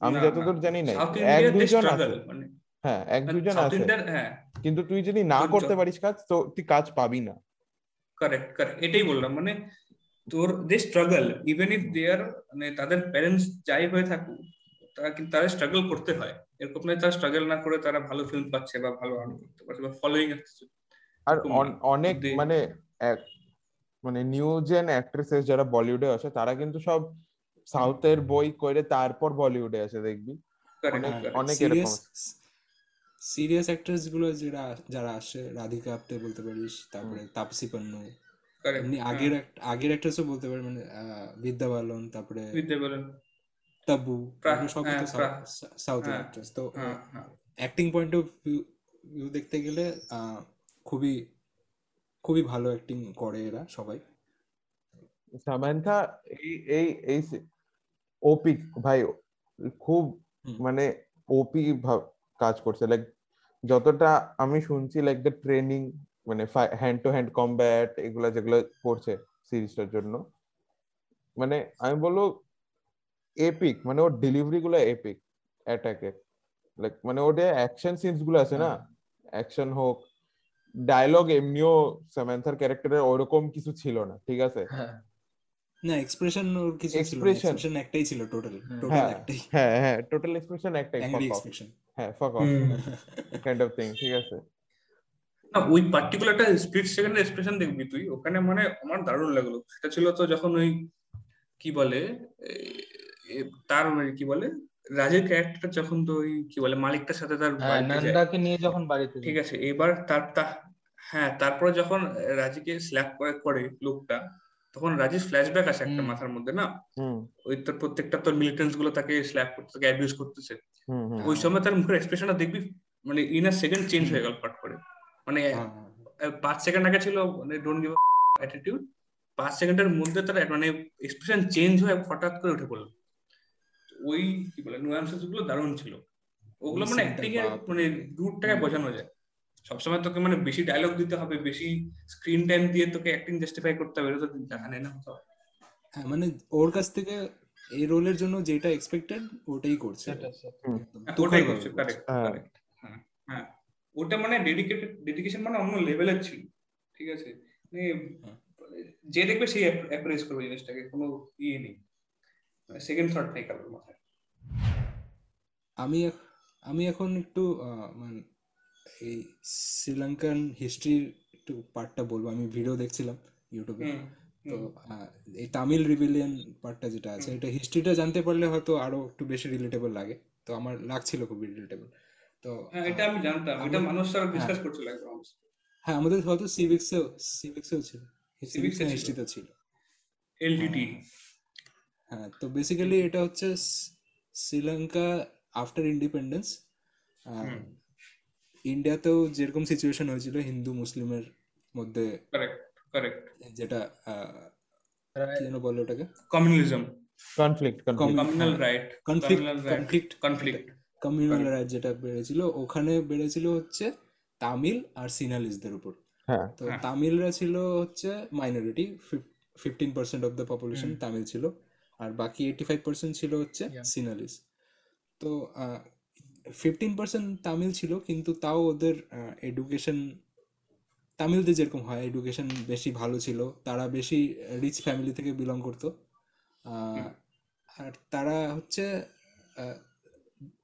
আমি যতদূর না, জানি নাই এক স্ট্রাগল আছে। মানে হ্যাঁ এক দুইজন সাউথ আছে। ইন্ডিয়ার হ্যাঁ। কিন্তু তুই যদি না করতে পারিস কাজ তো তুই কাজ পাবি না। কারেক্ট কারেক্ট এটাই বললাম মানে তোর they struggle even if their মানে তাদের প্যারেন্টস যাই হয়ে থাকুক তারা কিন্তু তারা স্ট্রাগল করতে হয়। এরকম নয় তারা স্ট্রাগল না করে তারা ভালো ফিল্ম পাচ্ছে বা ভালো আর্ন করতে পারছে বা ফলোইং আসছে আর। অনেক মানে এক- মানে নিউ জেন অ্যাক্ট্রেসেস যারা বলিউডে আসে তারা কিন্তু সব সাউথের বই করে তারপর বলিউডে আসে দেখবি? অনেক- সিরিয়াস এরকম সিরিয়াস অ্যাক্টরসগুলো যারা যারা আসে রাধিকা আপ্তে বলতে পারিস তারপরে তাপসী পান্নু এমনি কারেক্ট আগের আগের অ্যাক্ট্রেসও বলতে পারি মানে আহ, বিদ্যা বালন তারপরে বিদ্যা বলেন। তাবু হ্যাঁ, সাউথ হ্যাঁ, অ্যাক্ট্রেস তো হ্যাঁ হ্যাঁ। অ্যাক্টিং পয়েন্ট অফ ভিউ দেখতে গেলে আহ, খুবই খুবই ভালো অ্যাক্টিং করে এরা সবাই। সামান্থা এই এই এই ওপি ভাই খুব মানে ওপি কাজ করছে। লাইক যতটা আমি শুনছি লাইক দ্য ট্রেনিং মানে হ্যান্ড টু হ্যান্ড কম্ব্যাট এগুলা যেগুলো করছে সিরিজটার জন্য। মানে আমি বলব এপিক মানে ওর ডেলিভারি গুলো এপিক অ্যাটাকের লাইক মানে ওর যে অ্যাকশন সিনসগুলো আছে না? অ্যাকশন হোক ডায়লগ এমনিও সামান্থার ক্যারেক্টারের ওরকম কিছু ছিল না ঠিক আছে? হ্যাঁ। না এক্সপ্রেশন ওর কিছু ছিল এক্সপ্রেশন একটাই ছিল টোটাল টোটাল হ্যাঁ একটাই। হ্যাঁ হ্যাঁ টোটাল এক্সপ্রেশন একটাই অ্যাংরি এক্সপ্রেশন হ্যাঁ fuck off kind of thing ঠিক আছে? না ওই পার্টিকুলার একটা স্প্লিট সেকেন্ড এক্সপ্রেশন দেখবি তুই ওখানে মানে আমার দারুণ লাগল। সেটা ছিল তো যখন ওই কি বলে তার মানে কি বলে রাজের ক্যারেক্টার যখন তো ওই কি বলে মালিকটার সাথে তার হ্যাঁ নন্দাকে নিয়ে যখন বাড়িতে ঠিক আছে এবার তার তা- হ্যাঁ তারপরে যখন রাজিকে স্ল্যাপ করে করে লোকটা তখন রাজির ফ্ল্যাশব্যাক আসে একটা মাথার মধ্যে না? ওই তোর প্রত্যেকটা তোর মিলিটেন্টসগুলো তাকে স্ল্যাপ করতে তাকে অ্যাবিউজ করতেছে। ওই সময় তার মুখের এক্সপ্রেশনটা দেখবি মানে ইন আ সেকেন্ড চেঞ্জ হয়ে গেল পাট করে। মানে পাঁচ সেকেন্ড আগে ছিল মানে ডোন্ট গিভ অ্যাটিটিউড পাঁচ সেকেন্ডের মধ্যে তার মানে এক্সপ্রেশন চেঞ্জ হয়ে হঠাৎ করে উঠে পড়ল। ওই কি বলে নুয়ান্সেসগুলো দারুণ ছিল। ওগুলো মানে অ্যাক্টিং এর মানে রুটটাকে বোঝানো যায়। সবসময় তোকে মানে বেশি ডায়লগ দিতে হবে বেশি স্ক্রিন টাইম দিয়ে তোকে অ্যাক্টিং জাস্টিফাই করতে হবে এটা তো জানে না তো হ্যাঁ মানে ওর কাছ থেকে এই রোলের জন্য যেটা এক্সপেক্টেড ওটাই করছে সেটা সেটা। একদম হ্যাঁ, ওটাই করছে। কারেক্ট হ্যাঁ। কারেক্ট হ্যাঁ হ্যাঁ ওটা মানে ডেডিকেটেড ডেডিকেশন মানে অন্য লেভেলের ছিল ঠিক আছে মানে হ্যাঁ। যে দেখবে সেই অ্যাপ্রেস করবে জিনিসটাকে কোনো ইয়ে নেই সেকেন্ড থট নেই কারোর মাথায় আমি আমি এখন একটু আহ, মানে এই শ্রীলঙ্কান হিস্ট্রির একটু পার্টটা বলব। আমি ভিডিও দেখছিলাম ইউটিউবে তো এই তামিল রিভিলিয়ন পার্টটা যেটা আছে এটা হিস্ট্রিটা জানতে পারলে হয়তো আরও একটু বেশি রিলেটেবল লাগে। তো আমার লাগছিল খুবই রিলেটেবল তো হ্যাঁ এটা আমি জানতাম। এটা মানুষ সারা ডিসকাস হ্যাঁ। করছিল একদম। হ্যাঁ আমাদের হয়তো সিভিক্সেও সিভিক্সেও ছিল। সিভিক্স ছিল। হিস্ট্রিতেও ছিল। এলডিটি হ্যাঁ তো বেসিক্যালি এটা হচ্ছে শ্রীলঙ্কা আফটার ইন্ডিপেন্ডেন্স। ইন্ডিয়াতেও যেরকম সিচুয়েশন হয়েছিল হিন্দু মুসলিমের মধ্যে কারেক্ট যেটা কি যেন বলে ওটাকে? Communism conflict conflict communal. Right conflict conflict conflict communal right যেটা বেড়েছিল ওখানে বেড়েছিল হচ্ছে তামিল আর সিনালিসদের উপর। হ্যাঁ। তো হ্যাঁ। তামিলরা ছিল হচ্ছে minority fifteen percent of the population Tamil ছিল আর বাকি এইটি ফাইভ পার্সেন্ট ছিল হচ্ছে. সিনালিস। তো আহ, ফিফটিন পার্সেন্ট তামিল ছিল কিন্তু তাও ওদের এডুকেশন তামিলদের যেরকম হয় এডুকেশন বেশি ভালো ছিল। তারা বেশি রিচ ফ্যামিলি থেকে বিলং করতো। আর তারা হচ্ছে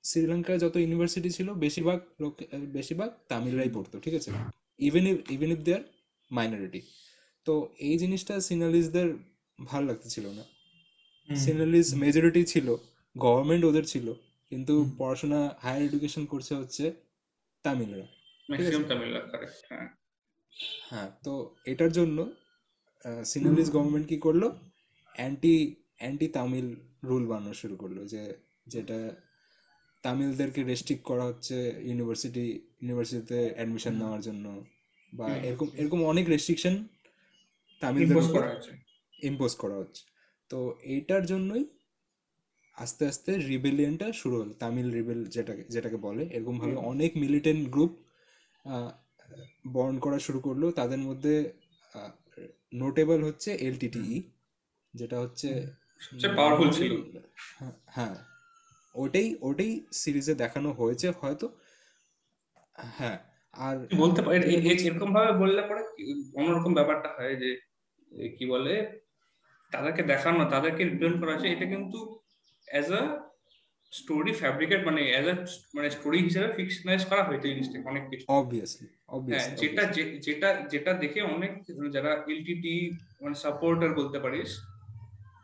শ্রীলঙ্কায় যত ইউনিভার্সিটি ছিল বেশিরভাগ লোক বেশিরভাগ তামিলরাই পড়তো ঠিক আছে? Even if even if they're minority তো এই জিনিসটা সিনালিজদের ভালো লাগতেছিল না। সিনালিজ মেজরিটি ছিল গভর্নমেন্ট ওদের ছিল। কিন্তু পড়াশোনা হায়ার এডুকেশন করছে হচ্ছে তামিলরা ম্যাক্সিমাম তামিল কারেক্ট হ্যাঁ। হ্যাঁ তো এটার জন্য সিনালিজ গভর্নমেন্ট কি করল? অ্যান্টি অ্যান্টি তামিল রুল বানানো শুরু করল যে যেটা তামিলদেরকে রেস্ট্রিক্ট করা হচ্ছে ইউনিভার্সিটি ইউনিভার্সিটিতে অ্যাডমিশন নেওয়ার জন্য বা এরকম এরকম অনেক রেস্ট্রিকশন তামিলদের ইম্পোজ করা হয়েছে ইম্পোজ করা হচ্ছে। তো এইটার জন্যই আস্তে আস্তে রিবেলিয়নটা শুরু হলো তামিল রিবেল যেটাকে যেটাকে বলে। এরকম ভাবে অনেক মিলিটেন্ট গ্রুপ বর্ন করা শুরু করল। তাদের মধ্যে নোটেবল হচ্ছে এলটিটিই যেটা হচ্ছে সবচেয়ে পাওয়ারফুল ছিল। হ্যাঁ, হ্যাঁ। ওটাই ওটাই সিরিজে দেখানো হয়েছে হয়তো। হ্যাঁ আর বলতে পারি এরকম ভাবে বললে পরে অন্যরকম ব্যাপারটা হয় যে কি বলে তাদেরকে দেখানো তাদেরকে রিপ্রেজেন্ট করা হয়েছে এটা কিন্তু অ্যাজ আ স্টোরি ফ্যাব্রিকেট মানে অ্যাজ আ মানে স্টোরি হিসেবে ফিকশনাইজ করা হয়েছে জিনিসটাকে অনেক কিছু। অবভিয়াসলি হ্যাঁ যেটা যেটা যেটা দেখে অনেক যারা এলটিটি মানে সাপোর্টার বলতে পারিস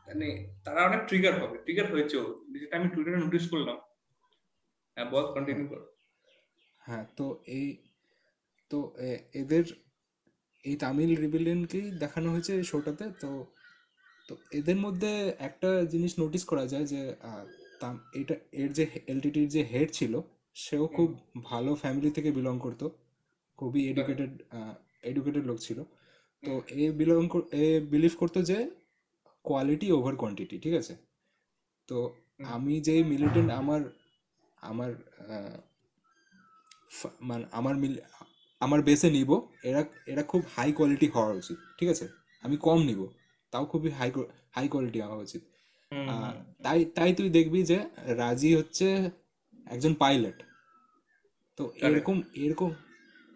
মানে তারা অনেক ট্রিগার হবে। ট্রিগার হয়েছে যেটা আমি টুইটারে নোটিস করলাম। হ্যাঁ বল কন্টিনিউ কর। হ্যাঁ তো এই তো এ- এদের এই তামিল রিবেলিয়নকেই দেখানো হয়েছে এই শোটাতে তো তো এদের মধ্যে একটা জিনিস নোটিস করা যায় যে এটা এর যে এলটিটির যে হেড ছিল সেও খুব ভালো ফ্যামিলি থেকে বিলং করতো খুবই এডুকেটেড এডুকেটেড লোক ছিল। তো এ বিলং এ বিলিভ করতো যে কোয়ালিটি ওভার কোয়ান্টিটি ঠিক আছে? তো। আমি যে মিলিটেন্ট আমার আমার মানে আমার মিল আমার বেসে নিব এরা এরা খুব হাই কোয়ালিটি হওয়া উচিত ঠিক আছে? আমি কম নিব। তাও খুবই হাই হাই কোয়ালিটি হওয়া উচিত। তাই তাই তুই দেখবি যে রাজি হচ্ছে একজন পাইলট তো এরকম এরকম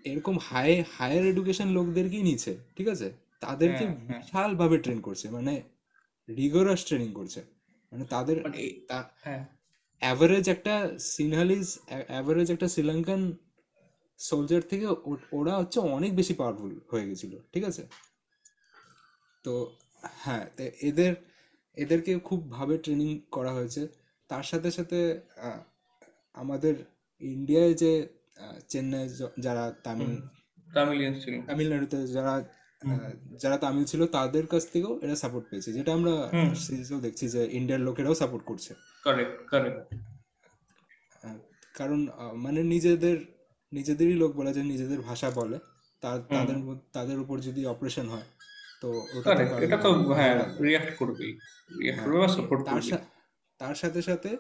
এরকম হাই হায়ার এডুকেশন লোকদেরকেই নিচ্ছে ঠিক আছে? তাদেরকে হ্যাঁ, হ্যাঁ। বিশাল ভাবে ট্রেন করছে মানে রিগোরাস ট্রেনিং করছে। মানে তাদের অ্যাভারেজ একটা সিনহালিজ অ্যাভারেজ একটা শ্রীলঙ্কান সোলজার থেকে ওরা হচ্ছে অনেক বেশি পাওয়ারফুল হয়ে গেছিল ঠিক আছে? তো হ্যাঁ তো এদের এদেরকে খুব ভাবে ট্রেনিং করা হয়েছে। তার সাথে সাথে আহ, আমাদের ইন্ডিয়ায় যে আহ, চেন্নাই য- যারা তামিল তামিলিয়ান ছিল তামিলনাড়ুতে যারা আহ, যারা তামিল ছিল তাদের কাছ থেকেও এরা সাপোর্ট পেয়েছে। যেটা আমরা হুম। সিরিজেও দেখছি যে ইন্ডিয়ার লোকেরাও সাপোর্ট করছে। কারেক্ট কারেক্ট আহ, কারণ আহ, মানে নিজেদের নিজেদেরই লোক বলে যে নিজেদের ভাষা বলে। হুম। তাদের মধ্যে- তাদের উপর যদি অপারেশন হয় তো ওটা তো এটা তো হ্যাঁ। করবেই। হ্যাঁ, করবে বা সাপোর্ট তার করবে তার সাথে সাথে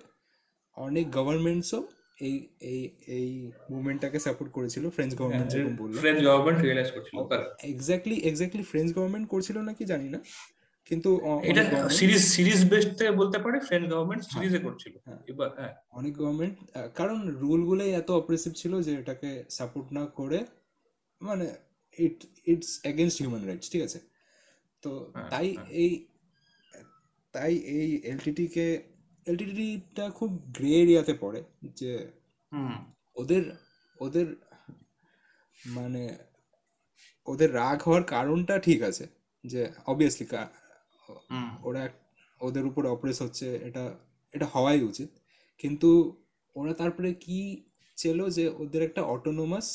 অনেক গভর্নমেন্টসও এই এই এই মুভমেন্টটাকে সাপোর্ট করেছিল ফ্রেঞ্চ হ্যাঁ, গভর্নমেন্ট যেরকম বলল। ফ্রেঞ্চ গভর্নমেন্ট রিয়েলাইজ করছিল এক্স্যাক্টলি এক্স্যাক্টলি ফ্রেঞ্চ গভর্নমেন্ট করছিল নাকি জানি না কিন্তু এটা সিরিজ সিরিজ বেসড থেকে বলতে পারি ফ্রেঞ্চ গভর্নমেন্ট হ্যাঁ, সিরিজে করছিল। হ্যাঁ। এবার হ্যাঁ। অনেক গভর্নমেন্ট কারণ রুলগুলোই এত অপ্রেসিভ ছিল যে এটাকে সাপোর্ট না করে মানে it it's against human rights ঠিক আছে? তো হ্যাঁ, তাই হ্যাঁ। এই তাই এই এলটিটিকে এলটিটিটা খুব গ্রে এরিয়াতে পড়ে যে হুম। ওদের ওদের মানে ওদের রাগ হওয়ার কারণটা ঠিক আছে যে অবভিয়াসলি হুম। ওরা ওদের উপর অপ্রেস হচ্ছে এটা এটা হওয়াই উচিত। কিন্তু ওরা তারপরে কি চেলো যে ওদের একটা অটোনোমাস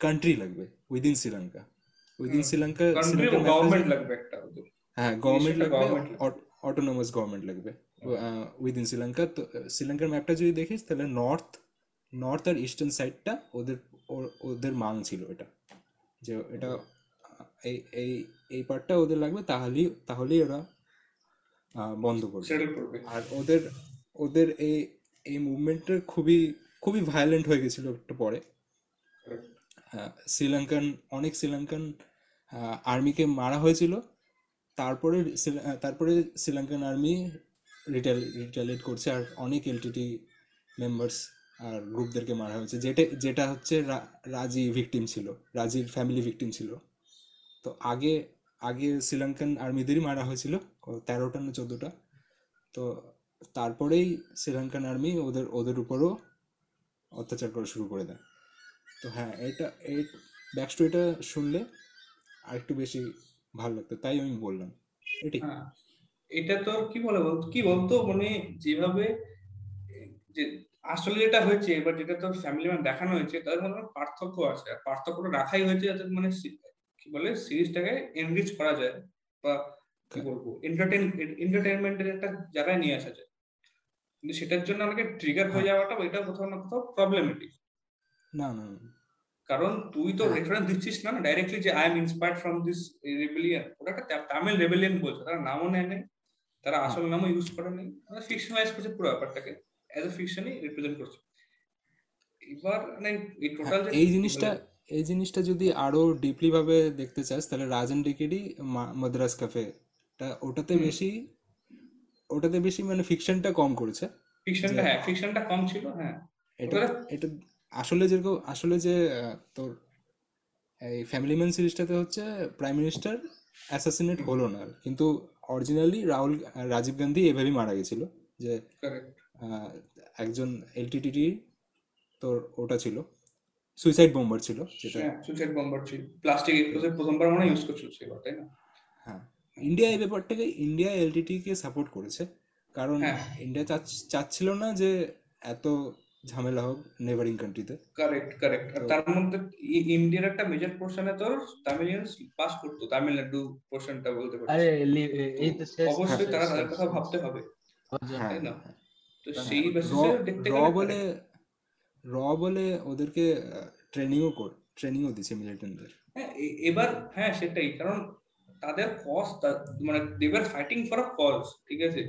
কান্ট্রি লাগবে within Sri Lanka within Sri Lanka government লাগবে একটা হ্যাঁ গভর্নমেন্ট লাগবে। অটোনোমাস গভর্নমেন্ট লাগবে উইদিন শ্রীলঙ্কা তো শ্রীলঙ্কার ম্যাপটা যদি দেখিস তাহলে নর্থ নর্থ আর ইস্টার্ন সাইডটা ওদের ওদের মাং ছিল এটা যে এটা এই এই এই পার্টটা ওদের লাগবে তাহলেই তাহলেই ওরা বন্ধ করবে আর ওদের ওদের এই এই মুভমেন্টটা খুবই খুবই ভায়োলেন্ট হয়ে গেছিল একটু পরে শ্রীলঙ্কান অনেক শ্রীলঙ্কান আর্মিকে মারা হয়েছিল। তারপরে তারপরে শ্রীলঙ্কান আর্মি রিটেল রিটালিয়েট করছে আর অনেক এলটিটি মেম্বার্স আর গ্রুপদেরকে মারা হয়েছে। যেটা যেটা হচ্ছে রাজি ভিকটিম ছিল, রাজির ফ্যামিলি ভিকটিম ছিল। তো আগে আগে শ্রীলঙ্কান আর্মিদেরই মারা হয়েছিল, তেরোটা না চোদ্দোটা। তো তারপরেই শ্রীলঙ্কান আর্মি ওদের ওদের উপরও অত্যাচার করা শুরু করে দেয়। তো হ্যাঁ এটা এই ব্যাক স্টোরিটা শুনলে আর একটু বেশি ভালো লাগতো তাই আমি বললাম। এটাই। হ্যাঁ, এটা তোর কি বলে কি বলতো মানে যেভাবে যে আসলে যেটা হয়েছে এবার যেটা তোর ফ্যামিলি ম্যান দেখানো হয়েছে তার মধ্যে পার্থক্য আছে আর পার্থক্যটা রাখাই হয়েছে যাতে মানে কি বলে সিরিজটাকে এনরিচ করা যায় বা কি বলব এন্টারটেন এন্টারটেনমেন্টের একটা জায়গায় নিয়ে আসা যায়। কিন্তু সেটার জন্য আমাকে ট্রিগার হয়ে হ্যাঁ। যাওয়াটা এটা কোথাও না কোথাও প্রবলেমেটিক না না। কারণ তুই তো রেফারেন্স দিচ্ছিস না ডাইরেক্টলি যে I am inspired from this rebellion ওটা একটা তামিল রেবেলিয়ন বলছে তারা নামও নেয় নেই তারা আসল নামও ইউজ করে নেই ফিকশনালাইজ করছে পুরো ব্যাপারটাকে অ্যাজ এ ফিকশনই রিপ্রেজেন্ট করছে। এবার মানে এই টোটাল হ্যাঁ, এই জিনিসটা এই জিনিসটা যদি আরও ডিপলি ভাবে দেখতে চাস তাহলে রাজন ডিকেডি মাদ্রাস ক্যাফে ওটাতে বেশি ওটাতে বেশি মানে ফিকশনটা কম করেছে। ফিকশনটা হ্যাঁ ফিকশনটা কম ছিল হ্যাঁ। এটা এটা আসলে যেরকম আসলে যে তোর এই ফ্যামিলি ম্যান সিরিজটাতে হচ্ছে প্রাইম মিনিস্টার অ্যাসাসিনেট হলো না কিন্তু অরিজিনালি রাহুল রাজীব গান্ধী এভাবেই মারা গেছিল যে একজন এলটিটিটি তোর ওটা ছিল সুইসাইড বোম্বার ছিল যেটা। সুইসাইড বোম্বার ছিল। প্লাস্টিক এক্সপ্লোসিভ প্রথমবার মনে ইউজ করছিল সেবার তাই না? হ্যাঁ ইন্ডিয়া এই ব্যাপারটাকে ইন্ডিয়া এলটিটি কে সাপোর্ট করেছে। কারণ ইন্ডিয়া হ্যাঁ। চাচ্ছিল না যে এত ঝামেলা হোক নেভারিং কান্ট্রিতে কারেক্ট কারেক্ট আর তার মধ্যে ইন্ডিয়ার একটা মেজর পোর্শনে তো তামিলিয়ানস পাস করতো। তামিলনাড়ু পোর্শনটা বলতে পারছিস আরে এই তো অবশ্যই তারা তাদের কথা ভাবতে হবে। হ্যাঁ, তাই না? হ্যাঁ। তো সেই বেসিসে দেখতে র বলে র বলে ওদেরকে ট্রেনিংও কর ট্রেনিংও দিছে মিলিটারিদের হ্যাঁ এবার হ্যাঁ সেটাই। কারণ তাদের কজ মানে they fighting for a cause ঠিক আছে?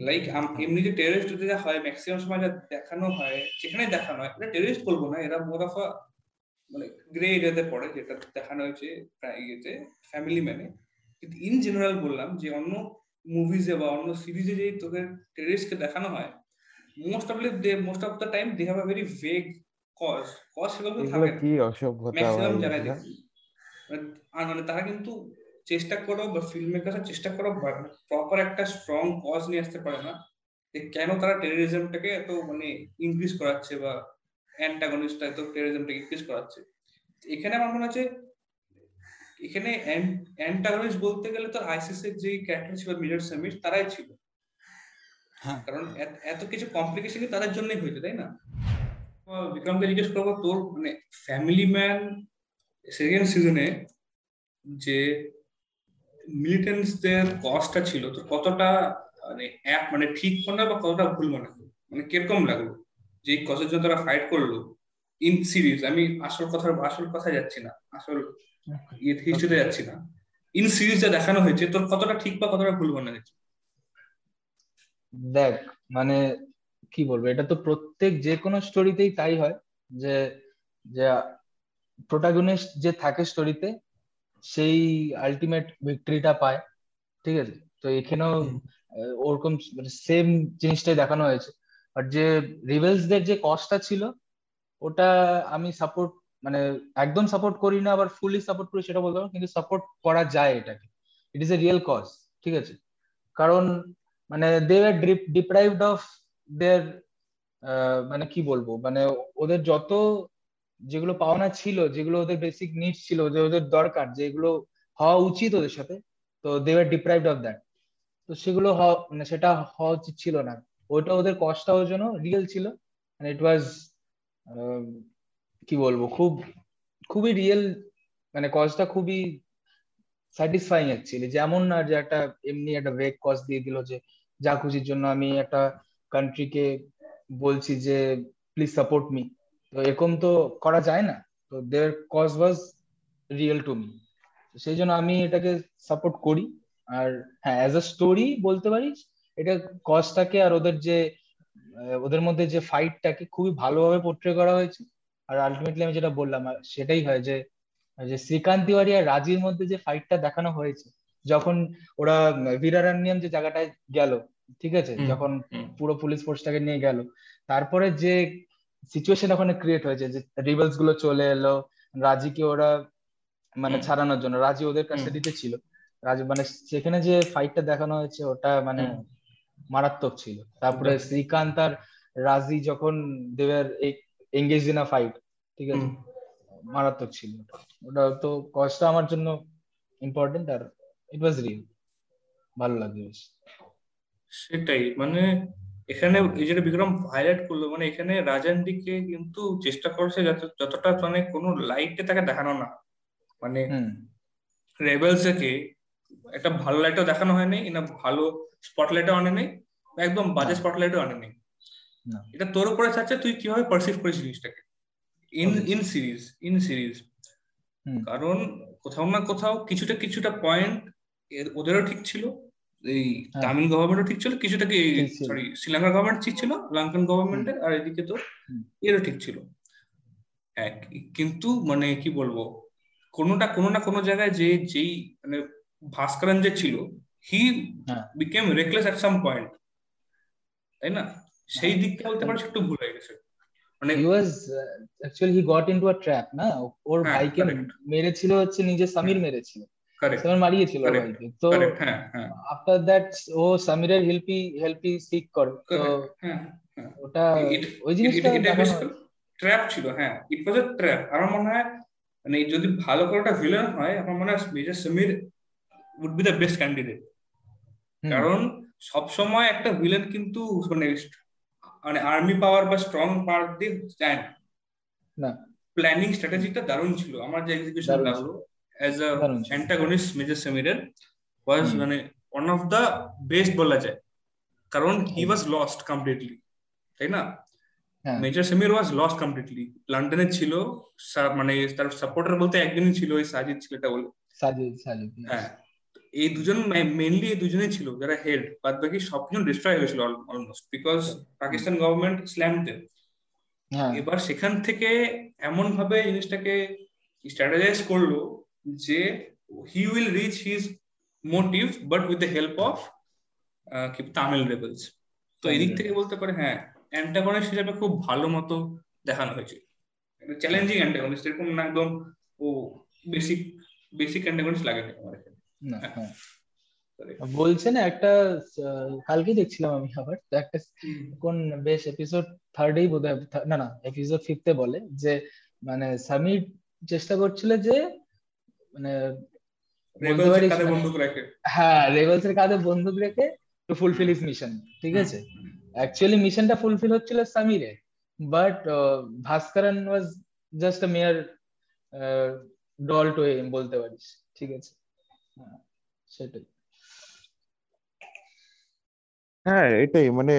লাইক এমনি যে টেররিস্ট যা হয় ম্যাক্সিমাম সময় যা দেখানো হয় যেখানে দেখানো হয় এটা টেররিস্ট বলব না এরা মোর অফ মানে গ্রে এরিয়াতে পড়ে যেটা দেখানো হয়েছে ইয়েতে ফ্যামিলি ম্যানে কিন্তু ইন জেনারেল বললাম যে অন্য মুভিজে বা অন্য সিরিজে যে তোকে টেররিস্টকে দেখানো হয় most of they most of the time they have a very vague cause cause সেগুলো থাকে কি অসভ্যতা ম্যাক্সিমাম জায়গায় দেখি। মানে তারা কিন্তু চেষ্টা করো বা ফিল্ম মেকাররা চেষ্টা করো প্রপার একটা স্ট্রং কজ নিয়ে আসতে পারে না। যে কেন তারা টেরোরিজমটাকে এত মানে ইনক্রিজ করাচ্ছে বা অ্যান্টাগনিস্টটা এত টেরোরিজমটাকে ইনক্রিজ করাচ্ছে? এখানে আমার মনে হচ্ছে এখানে অ্যান্টাগনিস্ট বলতে গেলে তো আইসিস এর যে ক্যারেক্টার ছিল মিডর সেমিস তারাই ছিল। হ্যাঁ। কারণ এত কিছু কমপ্লিকেশন তাদের জন্যই হয়েছে তাই না? বিক্রমকে জিজ্ঞেস করব তোর মানে ফ্যামিলি ম্যান সেকেন্ড সিজনে যে মিলিটেন্টসদের কস্টটা ছিল, তো কতটা মানে এক মানে ঠিক মনে বা কতটা ভুল মনে মানে কীরকম লাগল? যে কজের জন্য তারা ফাইট করল ইন সিরিজ আমি আসল কথা আসল কথা যাচ্ছি না, আসল ইয়ে হিস্ট্রিতে যাচ্ছি না। ইন সিরিজ যা দেখানো হয়েছে, তোর কতটা ঠিক বা কতটা ভুল মনে হয়েছে? দেখ মানে কি বলব, এটা তো প্রত্যেক যে কোনো স্টোরিতেই তাই হয় যে যে প্রোটাগনিস্ট যে থাকে স্টোরিতে সেই আলটিমেট ভিক্টরিটা পায় ঠিক আছে? তো এখানেও ওরকম মানে সেম জিনিসটাই দেখানো হয়েছে। আর যে রিভেলসদের যে কস্টটা ছিল ওটা আমি সাপোর্ট মানে একদম সাপোর্ট করি না আবার ফুলি সাপোর্ট করি সেটা বলতে কিন্তু সাপোর্ট করা যায় এটাকে। It is a real cause ঠিক আছে? কারণ মানে they are deprived of their মানে কি বলব? মানে ওদের যত যেগুলো পাওনা ছিল, যেগুলো ওদের বেসিক নিডস ছিল, যে ওদের দরকার, যেগুলো হওয়া উচিত ওদের সাথে, তো they are deprived of that তো সেগুলো মানে সেটা হওয়া উচিত ছিল না। ওটা ওদের কষ্ট হওয়ার জন্য রিয়েল ছিল মানে ইট ওয়াজ কি বলব, খুব, খুবই রিয়েল মানে কজটা খুবই স্যাটিসফাইং অ্যাকচুয়ালি যেমন না যে একটা এমনি একটা ব্রেক কজ দিয়ে দিল যে, যা খুশির জন্য আমি একটা কান্ট্রিকে বলছি যে প্লিজ সাপোর্ট মি তো এরকম তো করা যায় না। তো their cause was real to me সেই জন্য আমি এটাকে সাপোর্ট করি। আর হ্যাঁ অ্যাজ আ স্টোরি বলতে পারিস এটা কজটাকে আর ওদের যে ওদের মধ্যে যে ফাইটটাকে খুবই ভালোভাবে পোট্রে করা হয়েছে। আর আলটিমেটলি আমি যেটা বললাম সেটাই হয় যে যে শ্রীকান্ত তিওয়ারি আর রাজির মধ্যে যে ফাইটটা দেখানো হয়েছে যখন ওরা ভিরারান্নিয়াম যে জায়গাটায় গেল ঠিক আছে? যখন পুরো পুলিশ ফোর্সটাকে নিয়ে গেল। তারপরে যে সিচুয়েশন ওখানে ক্রিয়েট হয়েছে যে রিবেলসগুলো চলে এলো রাজিকে ওরা মানে ছাড়ানোর জন্য রাজি ওদের কাস্টাডিতে ছিল। রাজি মানে সেখানে যে ফাইটটা দেখানো হয়েছে ওটা মানে মারাত্মক ছিল। তারপরে শ্রীকান্ত আর রাজি যখন দেবের এঙ্গেজ ইন আ ফাইট ঠিক আছে? মারাত্মক ছিল। ওটা তো কষ্ট আমার জন্য ইম্পর্টেন্ট আর ইট ওয়াজ রিয়েল ভালো লাগবে বেশ। সেটাই মানে এখানে এই যেটা বিক্রম হাইলাইট করল মানে এখানে রাজান দিকে কিন্তু চেষ্টা করছে যতটা মানে কোনো লাইটে তাকে দেখানো না। মানে রেবেলস কে একটা ভালো লাইটও দেখানো হয়নি না ভালো স্পটলাইটও আনে নেই একদম বাজে স্পটলাইটও আনে নেই এটা তোর উপরে চাচ্ছে তুই কীভাবে পারসিভ করিস জিনিসটাকে? In in series in series কারণ কোথাও না কোথাও কিছুটা কিছুটা পয়েন্ট ওদেরও ঠিক ছিল। এই তামিল গভর্নমেন্টও ঠিক ছিল কিছুটা কি সরি শ্রীলঙ্কার গভর্নমেন্ট ঠিক ছিল লঙ্কান গভর্নমেন্টের আর এদিকে তো এরও ঠিক ছিল। হ্যাঁ কিন্তু মানে কি বলব কোনোটা কোনো না কোনো জায়গায় যে যেই মানে ভাস্করন যে ছিল he became reckless at some point তাই না? সেই দিকটা বলতে পারিস একটু ভুল হয়ে গেছে। মানে he was actually he got into a trap না? ওর ভাইকে মেরেছিল হচ্ছে নিজে সামির মেরেছিল। সামির মারিয়েছিল ভাইকে তো আফটার দ্যাট ও সামিরের হেল্পি হেল্পি সিক করে। তো ওটা ওই জিনিসটা ট্র্যাপ ছিল হ্যাঁ। ইট ওয়াজ ট্র্যাপ আমার মনে হয় মানে যদি ভালো করে একটা ভিলেন হয় আমার মনে হয় major Samir would be the best candidate কারণ সবসময় একটা ভিলেন কিন্তু মানে মানে আর্মি পাওয়ার বা স্ট্রং পাওয়ার দিয়ে যায় না। প্ল্যানিং স্ট্র্যাটেজিটা দারুণ ছিল। আমার যে এক্সিকিউশন লাগল অ্যাজ আ অ্যান্টাগনিস্ট মেজর সেমিরের ওয়াজ মানে ওয়ান অফ দ্য বেস্ট বলা যায়। কারণ হি ওয়াজ লস্ট কমপ্লিটলি তাই না? Major Samir was lost completely লন্ডনে ছিল মানে তার সাপোর্টার বলতে একজনই ছিল ওই সাজিদ ছেলেটা বলে। সাজিদ সাজিদ হ্যাঁ। এই দুজন মেনলি এই দুজনেই ছিল যারা হেড বাদ বাকি সবজন ডিস্ট্রয় হয়েছিল almost because Pakistan government slam them এবার সেখান থেকে এমন ভাবে জিনিসটাকে স্ট্র্যাটেজাইজ করল যে he will reach his motive but with the help of Tamil rebels তো এদিক থেকে বলতে পারে হ্যাঁ অ্যান্টাগনিস্ট হিসাবে খুব ভালো মতো দেখানো হয়েছে। চ্যালেঞ্জিং অ্যান্টাগনিস্ট এরকম না একদম ও বেসিক বেসিক অ্যান্টাগনিস্ট লাগেনি আমার এখানে বলছে না একটা কালকে দেখছিলাম আমি আবার একটা কোন বেশ এপিসোড থার্ডেই বোধ না না এপিসোড ফিফথে বলে যে মানে সামির চেষ্টা করছিল যে মানে হ্যাঁ রেবেলস এর কাঁধে বন্দুক রেখে টু ফুলফিল ইস মিশন ঠিক আছে? অ্যাকচুয়ালি মিশনটা ফুলফিল হচ্ছিল সামিরে but Bhaskaran was just a mere doll to বলতে পারিস ঠিক আছে? সেটাই। হ্যাঁ এটাই মানে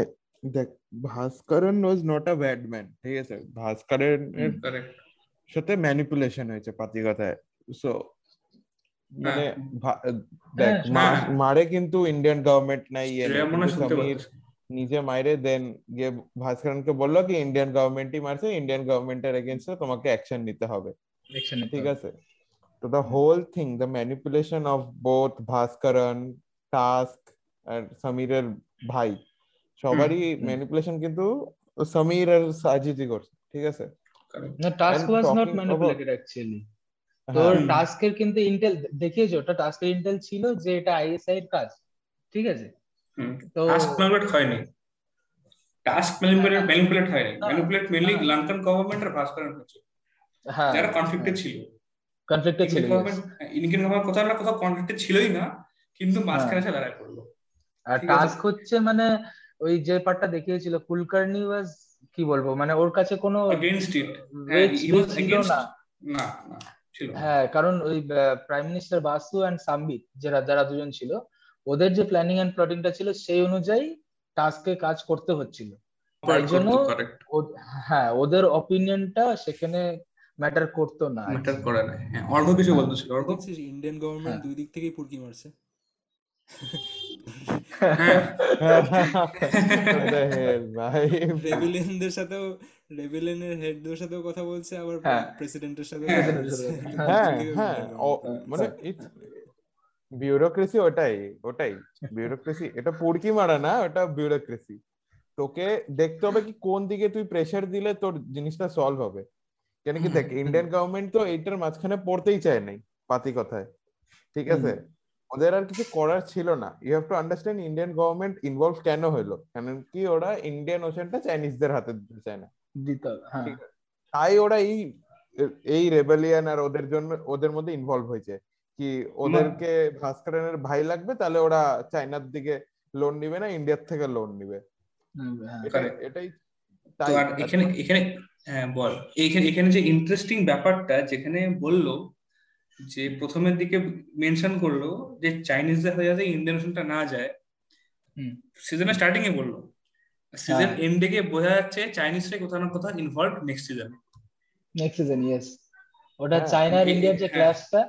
দেখ Bhaskaran was not a bad man ঠিক আছে? ভাস্করন সাথে ম্যানিপুলেশন হয়েছে পাতি কথায়। সো মানে দেখ মারে কিন্তু ইন্ডিয়ান গভর্নমেন্ট নাই সমীর নিজে মাইরে দেন গিয়ে ভাস্করনকে বলল কি ইন্ডিয়ান গভর্নমেন্টই মারছে ইন্ডিয়ান গভর্নমেন্টের এগেনস্টে তোমাকে অ্যাকশন নিতে হবে। ঠিক আছে? তো the whole thing the manipulation of both Bhaskaran TASC আর সমীরের ভাই সবারই ম্যানিপুলেশন কিন্তু সমীর আর সাজিদই করছে ঠিক আছে? না TASC was not manipulated actually তোর টাস্কের কিন্তু ইন্টেল দেখিয়েছো ওটা টাস্কের ইন্টেল ছিল যে এটা আইএসআই এর কাজ ঠিক আছে? তো টাস্ক ম্যানিপুলেট হয়নি। টাস্ক ম্যানিপুলেট ম্যানিপুলেট হয়নি। ম্যানিপুলেট মেনলি লঙ্কান গভর্নমেন্ট আর ভাস্করন হচ্ছে হ্যাঁ যারা কনফ্লিক্টে ছিল। কনফ্লিক্টে ছিল গভর্নমেন্ট কোথাও না কোথাও কনফ্লিক্টে ছিলই না কিন্তু মাঝখানে এসে লড়াই করল। আর টাস্ক হচ্ছে মানে ওই যে পার্টটা দেখিয়েছিল কুলকার্নি ওয়াজ কি বলব? মানে ওর কাছে কোনো এগেইনস্ট ইট না না। হ্যাঁ কারণ ওই prime minister Basu and Sambit যারা যারা দুজন ছিল ওদের যে প্ল্যানিং এন্ড প্লটিংটা ছিল সেই অনুযায়ী টাস্কে কাজ করতে হচ্ছিল। তাই জন্য হ্যাঁ ওদের অপিনিয়নটা সেখানে ম্যাটার করতো না। ম্যাটার করে না হ্যাঁ অর্ঘ কিছু বলতেছিল অর্ঘ ইন্ডিয়ান গভর্নমেন্ট দুই দিক থেকেই পুরকি মারছে। রেভিলিয়নদের সাথেও রেভিলিয়নের হেডদের সাথেও কথা বলছে আবার প্রেসিডেন্টের সাথে। হ্যাঁ হ্যাঁ মানে বিউরোক্রেসি ওটাই ওটাই। বিউরোক্রেসি এটা পুরকি মারা না ওটা বিউরোক্রেসি তোকে দেখতে হবে কি কোন দিকে তুই প্রেসার দিলে তোর জিনিসটা সলভ হবে। কেন কি দেখ ইন্ডিয়ান গভর্নমেন্ট তো এইটার মাঝখানে পড়তেই চায় নাই পাতি কথায়। ঠিক আছে? ওদের আর কিছু করার ছিল না। You have to understand Indian government involve কেন হলো? কারণ কি ওরা ইন্ডিয়ান ওশানটা চাইনিজদের হাতে দিতে চায় না। দিতে হ্যাঁ। তাই ওরা এই এই রেবেলিয়ান আর ওদের জন্য ওদের মধ্যে ইনভলভ হয়েছে। কি ওদেরকে ভাস্করনের ভাই লাগবে তাহলে ওরা চায়নার দিকে লোন নিবে না ইন্ডিয়ার থেকে লোন নিবে। হ্যাঁ এটা- এটাই তাই এখানে এখানে হ্যাঁ বল। এইখানে এখানে যে ইন্টারেস্টিং ব্যাপারটা যেখানে বলল যে প্রথমের দিকে মেনশন করল যে চাইনিজদের হয়ে যাতে ইন্ডিয়ান ওশনটা না যায় হুম। সিজনের স্টার্টিং এ বলল। সিজন হ্যাঁ। এন্ডে গিয়ে বোঝা যাচ্ছে চাইনিজরা কোথাও না কোথাও involve next season next season yes ওটা হ্যাঁ, চায়না আর ইন্ডিয়ার যে হ্যাঁ। ক্লাসটা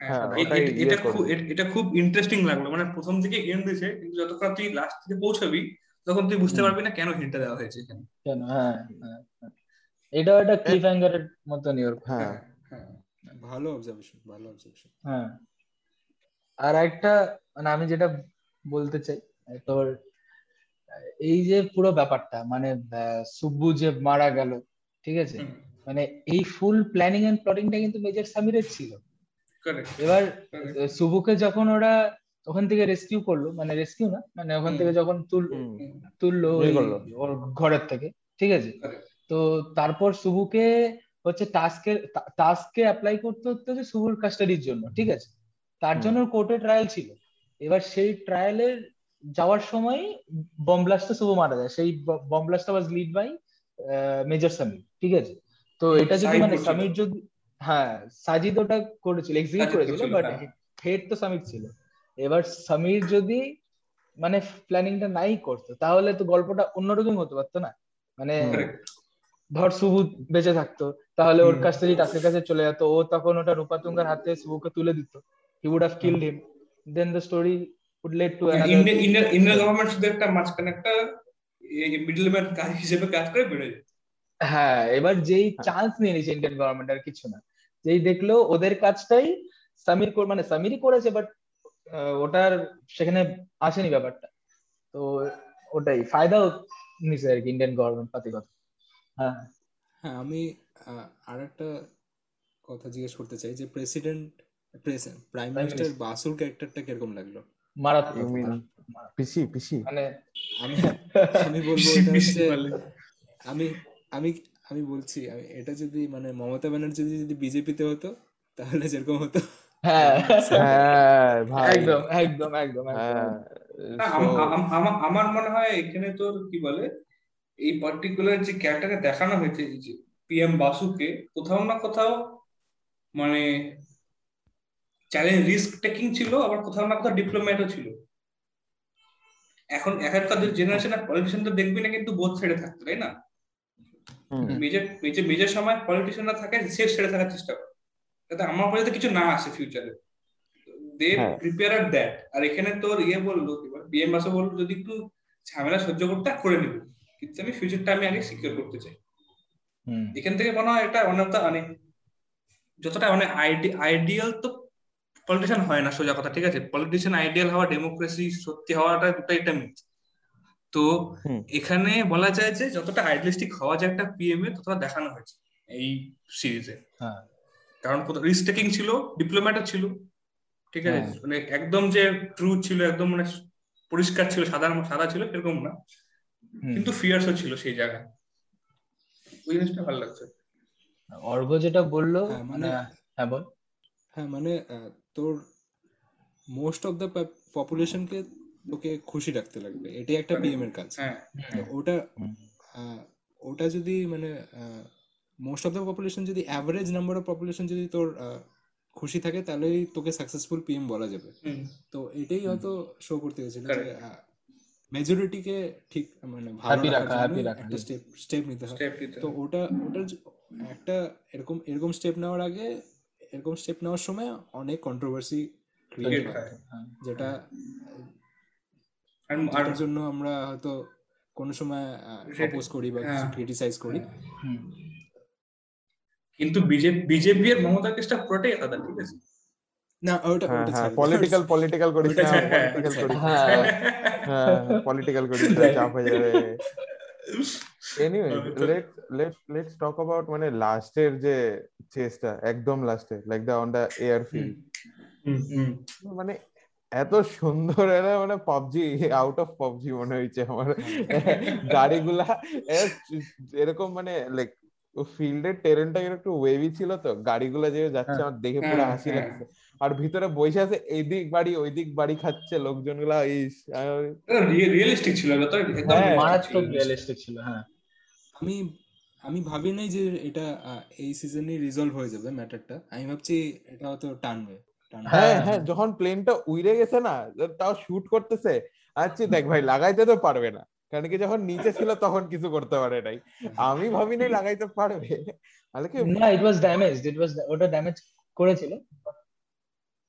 হ্যাঁ, ওটাই এ- ইয়ে এটা খুব এটা খুব ইন্টারেস্টিং লাগল। মানে প্রথম থেকে এন্ড দিয়েছে কিন্তু যতক্ষণ তুই লাস্ট থেকে পৌঁছাবি তখন তুই বুঝতে পারবি না কেন হিন্টটা দেওয়া হয়েছে এখানে। কেন? হ্যাঁ হ্যাঁ হ্যাঁ। এটাও একটা ক্লিফ হ্যাঙ্গারের ওর। হ্যাঁ হ্যাঁ। ভালো অবজারভেশন ভালো অবজারভেশন হ্যাঁ। আর একটা মানে আমি যেটা বলতে চাই তোর এই যে পুরো ব্যাপারটা মানে সুব্বু যে মারা গেল ঠিক আছে? মানে এই ফুল প্ল্যানিং এন্ড প্লটিংটা কিন্তু মেজর সামিরের ছিল। Correct, এবার. সুবুকে যখন ওরা ওখান থেকে রেস্কিউ করল মানে রেস্কিউ না মানে ওখান থেকে যখন তুল তুললো করল। ওর ঘরের থেকে ঠিক আছে? তো তারপর সুবুকে হচ্ছে টাস্কের টাস্কে অ্যাপ্লাই করতে হতো যে সুবুর কাস্টাডির জন্য ঠিক আছে? তার জন্য কোর্টে ট্রায়াল ছিল। এবার সেই ট্রায়ালের যাওয়ার সময় বম ব্লাস্টে শুভ মারা যায়। সেই bomb ব্লাস্টটা was lead by major Samir ঠিক আছে? তো এটা যদি মানে। সামির যদি হ্যাঁ সাজিদ ওটা করেছিল এক্সিকিউট করেছিল বাট হ্যাঁ। হেড তো সামির ছিল। এবার সামির যদি মানে প্ল্যানিংটা নাই করতো তাহলে তো গল্পটা অন্যরকম হতে পারতো না? মানে. ধর সুবু বেঁচে থাকতো তাহলে ওর কাছ থেকে টাস্কের কাছে চলে যেত। ও তখন ওটা রূপাতুঙ্গার হাতে সুবুকে তুলে দিত। He would have killed him then the story would led to Indian Indian government শুধু একটা মাঝখানে একটা মিডলম্যান কাজ হিসেবে কাজ করে বেড়ে হ্যাঁ এবার যেই চান্স নিয়ে নিয়েছে ইন্ডিয়ান গভর্নমেন্ট আর কিছু না। যেই দেখল ওদের কাজটাই সামির কর- মানে সামিরই করেছে বাট ওটার সেখানে আসেনি ব্যাপারটা। তো ওটাই ফায়দাও নিছে আর কি ইন্ডিয়ান গভর্নমেন্ট পাতি কথা হ্যাঁ। হ্যাঁ আমি আর একটা কথা জিজ্ঞেস করতে চাই যে প্রেসিডেন্ট প্রাইম মিনিস্টার Minister. বাসুর ক্যারেক্টারটা কীরকম লাগল? মারাত্মক। পিসি পিসি? মানে আমি আমি বলব এটা হচ্ছে আমি আমি আমি বলছি আমি এটা যদি মানে মমতা ব্যানার্জি যদি বিজেপিতে হতো তাহলে যেরকম হতো। হ্যাঁ। হ্যাঁ ভাই। একদম একদম একদম হ্যাঁ আমার মনে হয় এখানে তোর কি বলে? এই পার্টিকুলার যে ক্যারেক্টারকে দেখানো হয়েছে যে পিএম বাসুকে কোথাও না কোথাও মানে চ্যালেঞ্জ রিস্ক টেকিং ছিল আবার কোথাও না কোথাও ডিপ্লোম্যাটও ছিল। এখন এখনকার জেনারেশনের পলিটিশিয়ান তো দেখবি না কিন্তু বোধ ছেড়ে থাকতো তাই না? মেজর মেজর মেজর সময় পলিটিশিয়ানরা থাকে সে ছেড়ে থাকার চেষ্টা করে। যাতে আমার পর্যন্ত কিছু না আসে ফিউচারে দে। প্রিপেয়ার আর দ্যাট আর এখানে তোর ইয়ে বলল বিএম বাসও বলল যদি একটু ঝামেলা সহ্য করতে করে নিব। কিন্তু আমি ফিউচারটা আমি আগে সিকিউর করতে চাই। এখান থেকে মনে হয় এটা অনেক মানে যতটা মানে আইডিয়াল তো পলিটিশিয়ান হয় না সোজা কথা ঠিক আছে? পলিটিশিয়ান আইডিয়াল হওয়া ডেমোক্রেসি সত্যি হওয়াটা দুটো এটা মিথ তো এখানে বলা যায় যে যতটা আইডিয়ালিস্টিক হওয়া যায় একটা পিএম এ ততটা দেখানো হয়েছে এই সিরিজে হ্যাঁ। কারণ রিস্ক টেকিং ছিল ডিপ্লোম্যাটও ছিল ঠিক আছে? হ্যাঁ। মানে একদম যে ট্রু ছিল একদম মানে পরিষ্কার ছিল সাদা সাদা ছিল এরকম না। কিন্তু ফিয়ার্সও ছিল সেই জায়গায়। ওই জিনিসটা ভালো লাগছে। অর্ঘ যেটা বলল হ্যাঁ, মানে- মানে হ্যাঁ বল। হ্যাঁ মানে আহ, তোর মোস্ট অফ দ্য পপুলেশনকে তোকে খুশি রাখতে লাগবে। এটাই একটা পিএম এর কাজ। হ্যাঁ ওটা ওটা যদি মানে মোস্ট অফ দ্য পপুলেশন যদি অ্যাভারেজ নাম্বার অফ পপুলেশন যদি তোর আহ, খুশি থাকে তাহলেই তোকে সাকসেসফুল পিএম বলা যাবে। হুম। তো এটাই হয়তো শো করতে গেছিল. মেজরিটিকে ঠিক মানে ভালো রাখা, জন্য রাখা, একটা স্টেপ স্টেপ নিতে হয় তো ওটা ওটার একটা এরকম এরকম স্টেপ নেওয়ার আগে এরকম স্টেপ নেওয়ার সময় অনেক কন্ট্রোভার্সি ক্রিয়েট হয় হয়। হ্যাঁ। যেটা আর আর জন্য আমরা হয়তো কোনো সময়। অপোজ করি বা হ্যাঁ। ক্রিটিসাইজ করি কিন্তু বিজেপি হ্যাঁ ওটা হ্যাঁ ছাড়ো পলিটিক্যাল পলিটিক্যাল করিস ওটা না ছাড়ো, পলিটিক্যাল ওটা করিস। না। হ্যাঁ। হ্যাঁ পলিটিক্যাল করিস না চাপ হয়ে যাবে। Anyway let let let's talk about মানে লাস্টের যে চেসটা একদম লাস্টে like the on the airfield হুম, হুম। মানে এত সুন্দর এরা মানে পাবজি আউট অফ পাবজি মনে হয়েছে আমার। গাড়িগুলা এরকম মানে লাইক ফিল্ডের টেরেনটা একটু ওয়েভি ছিল তো গাড়িগুলা যে যাচ্ছে আমার দেখে পুরো হ্যাঁ, হাসি হ্যাঁ। লাগছে। আর ভিতরে বসে আছে এদিক বাড়ি ওইদিক বাড়ি খাচ্ছে লোকজনগুলা রিয়েলিস্টিক ছিল হ্যাঁ, মারাত্মক রিয়েলিস্টিক ছিল হ্যাঁ। আমি আমি ভাবি নাই যে এটা এই সিজনে রিজলভ হয়ে যাবে ম্যাটারটা আমি ভাবছি এটা হয়তো টানবে। হ্যাঁ হ্যাঁ। যখন প্লেনটা উড়ে গেছে না তাও শুট করতেছে আচ্ছা দেখ ভাই লাগাইতে তো পারবে না। কারণ কি যখন নিচে ছিল তখন কিছু করতে পারে নাই। আমি ভাবি নাই লাগাইতে পারবে। তাহলে কি না ইট ওয়াজ ড্যামেজ ইট ওয়াজ ওটা ড্যামেজ করেছিল।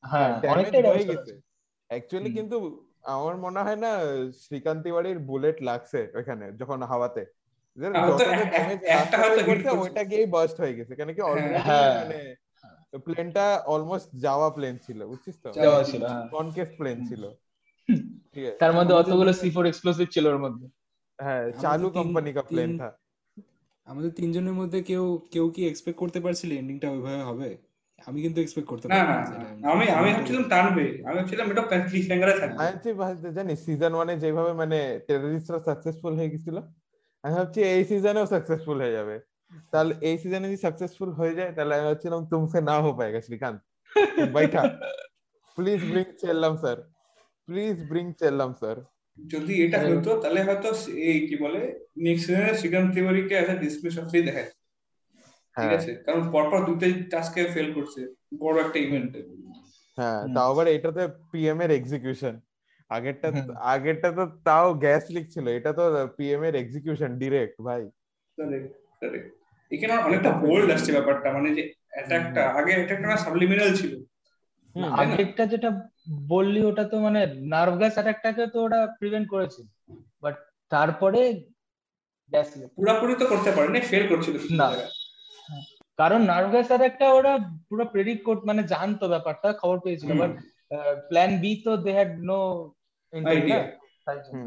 হ্যাঁ অনেকটাই হয়ে গেছে। অ্যাকচুয়ালি কিন্তু আমার মনে হয় না শ্রীকান্ত তিওয়ারির বুলেট লাগছে ওখানে যখন হাওয়াতে। হ্যাঁ। ওইটা গিয়েই বাস্ট হয়ে গেছে কেন কি অলরেডি হ্যাঁ। মানে প্লেনটা অলমোস্ট যাওয়া প্লেন ছিল বুঝছিস তো? হ্যাঁ। কনকেভ প্লেন ছিল। ঠিক তার মধ্যে অতগুলো সি ফোর এক্সপ্লোসিভ ছিল ওর মধ্যে। হ্যাঁ চালু কোম্পানি কা প্লেন থা আমাদের তিনজনের মধ্যে কেউ কেউ কি এক্সপেক্ট করতে পারছিল এন্ডিংটা ওইভাবে হবে? আমি কিন্তু এক্সপেক্ট করতে হ্যাঁ, না হ্যাঁ, না হ্যাঁ। আমি আমি ভাবছিলাম টানবে। আমি ভাবছিলাম এটা ক্লিফ হ্যাঙ্গারে থাকবে। আমি তো ভাবতে জানি সিজন 1 এ যেভাবে মানে টেররিস্টরা সাকসেসফুল হয়ে গিয়েছিল আমি ভাবছি এই সিজনেও সাকসেসফুল হয়ে যাবে। তাহলে এই সিজনে যদি সাকসেসফুল হয়ে যায় তাহলে আমি ভাবছিলাম তুমসে না হো পায়েগা Srikanta. বাইঠা please bring Chellam sir please bring Chellam sir যদি এটা হতো তাহলে হয়তো এই কি বলে নেক্সট সিজনে শ্রীকান্ত তিওয়ারিকে অ্যাজ আ ডিসমিস অফ দেখা ঠিক হ্যাঁ। আছে? কারণ পরপর দুটো টাস্কে ফেল করছে। বড় একটা ইভেন্টে হ্যাঁ তাও আবার এটাতে পিএম এর এক্সিকিউশন আগেরটা আগেরটা তো তাও গ্যাস লিক ছিল। এটা তো পিএম এর এক্সিকিউশন ডিরেক্ট ভাই. এখানে অনেকটা বোল্ড আসছে ব্যাপারটা মানে যে অ্যাটাকটা আগে অ্যাটাকটা সাবলিমিনাল ছিল। না? আগেরটা যেটা বললি ওটা তো মানে নার্ভ গ্যাস অ্যাটাকটাকে তো ওটা প্রিভেন্ট করেছিল বাট তারপরে গ্যাস পুরোপুরি তো করতে পারেনি ফেল করছিল না। জায়গায়। কারণ নার্ভ গ্যাস একটা ওরা পুরো প্রেডিক্ট করতে মানে জানতো ব্যাপারটা খবর পেয়েছিল। বাট প্ল্যান বি তো দে হ্যাড নো।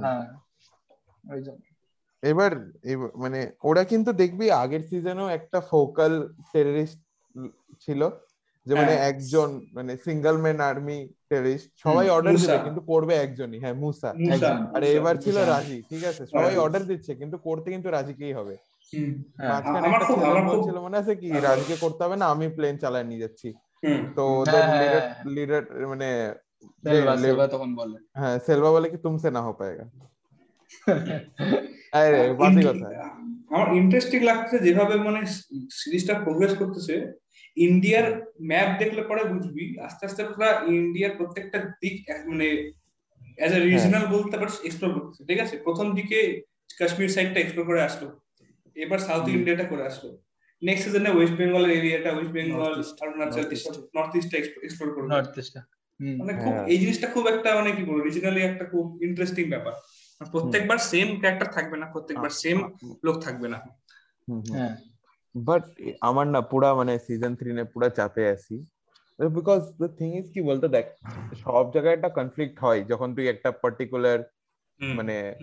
হ্যাঁ ওই জন্য। এবার মানে ওরা কিন্তু দেখবি আগের সিজনেও একটা ফোকাল টেররিস্ট ছিল যে মানে হ্যাঁ। একজন মানে সিঙ্গেল ম্যান আর্মি টেররিস্ট সবাই অর্ডার। দিবে কিন্তু করবে একজনই। হ্যাঁ মুসা। মুসা, আর এবার ছিল রাজি ঠিক আছে? সবাই অর্ডার দিচ্ছে কিন্তু করতে কিন্তু রাজিকেই হবে? হ্যাঁ, ছেলে মনে আছে কি আমার- রাজিকে করতে হবে না আমি প্লেন চালায় নিয়ে যাচ্ছি। তো ওদের হ্যাঁ, লিডার হ্যাঁ। মানে সেলভা তখন বলে। হ্যাঁ সেলভা বলে কি তুমসে না হো আরে কথা। আমার ইন্টারেস্টিং লাগছে যেভাবে মানে সিরিজটা প্রোগ্রেস করতেছে। ইন্ডিয়ার ম্যাপ দেখলে পরে বুঝবি আস্তে আস্তে পুরো ইন্ডিয়ার প্রত্যেকটা দিক মানে অ্যাজ এ রিজনাল বলতে পারিস এক্সপ্লোর করতেছে ঠিক আছে? প্রথম দিকে কাশ্মীর সাইডটা এক্সপ্লোর করে আসলো। এবার সাউথ ইন্ডিয়াটা করে আসলো। নেক্সট সিজনে ওয়েস্ট বেঙ্গলের এরিয়াটা ওয়েস্ট বেঙ্গল অরুণাচল নর্থ ইস্টটা এক্সপ্লোর করবে নর্থ ইস্টটা হুম। মানে খুব হ্যাঁ। এই জিনিসটা খুব একটা মানে কি বলব রিজনালি একটা খুব ইন্টারেস্টিং ব্যাপার। প্রত্যেকবার সেম ক্যারেক্টার থাকবে না প্রত্যেকবার সেম লোক থাকবে না। হ্যাঁ। বাট আমার না পুরা মানে সিজন থ্রি নে পুরা চাপে আছি। বিকজ দ্য থিং ইজ কি বলতো দেখ সব জায়গায় একটা কনফ্লিক্ট হয়। যখন তুই একটা পার্টিকুলার মানে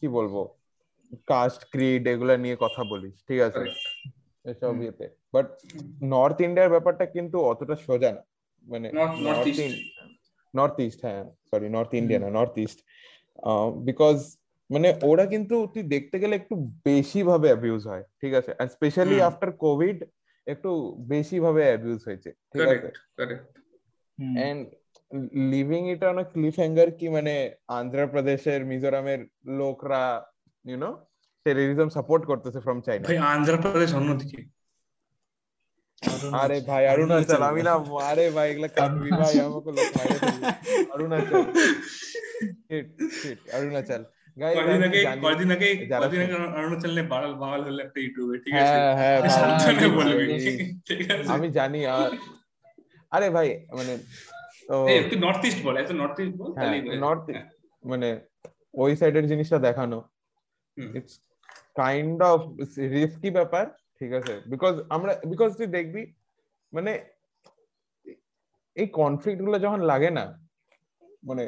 কি বলব কাস্ট ক্রিড এগুলা নিয়ে কথা বলিস ঠিক আছে? এসব ইয়েতে। বাট নর্থ ইন্ডিয়ার ব্যাপারটা কিন্তু অতটা সোজা না। মানে North- North East. North east হ্যাঁ সরি নর্থ ইন্ডিয়া না নর্থ ইস্ট বিকজ মানে ওরা কিন্তু তুই দেখতে গেলে একটু বেশি ভাবে অ্যাবিউজ হয় ঠিক আছে? আর স্পেশালি আফটার কোভিড একটু বেশি ভাবে অ্যাবিউজ হয়েছে ঠিক আছে? Correct, correct. Hmm. And living it on a cliffhanger কি মানে অন্ধ্রপ্রদেশের মিজোরামের লোকরা ইউনো টেররিজম সাপোর্ট করতেছে ফ্রম চাইনা ভাই অন্ধ্রপ্রদেশ অন্যদিকে। আরে ভাই অরুণাচল আমি না আরে ভাই এগুলা কাটবি ভাই আমাকে লোক মাইরে অরুণাচল। Shit shit Arunachal. কদিন আগে কদিন আগে কদিন আগে অরুণাচল নিয়ে বাড়াল বাওয়াল হলো একটা ইউটিউবে ঠিক আছে? হ্যাঁ হ্যাঁ সাবধানে বলবি ঠিক আছে? আমি জানি আ- আরে ভাই মানে তুই নর্থ ইস্ট বল এত নর্থ ইস্ট বল তাহলেই হয়ে। নর্থ হ্যাঁ। মানে ওই সাইডের জিনিসটা দেখানো। ইটস কাইন্ড অফ রিস্কি ব্যাপার ঠিক আছে? বিকজ আমরা বিকজ তুই দেখবি মানে এই কনফ্লিক্টগুলো যখন লাগে না মানে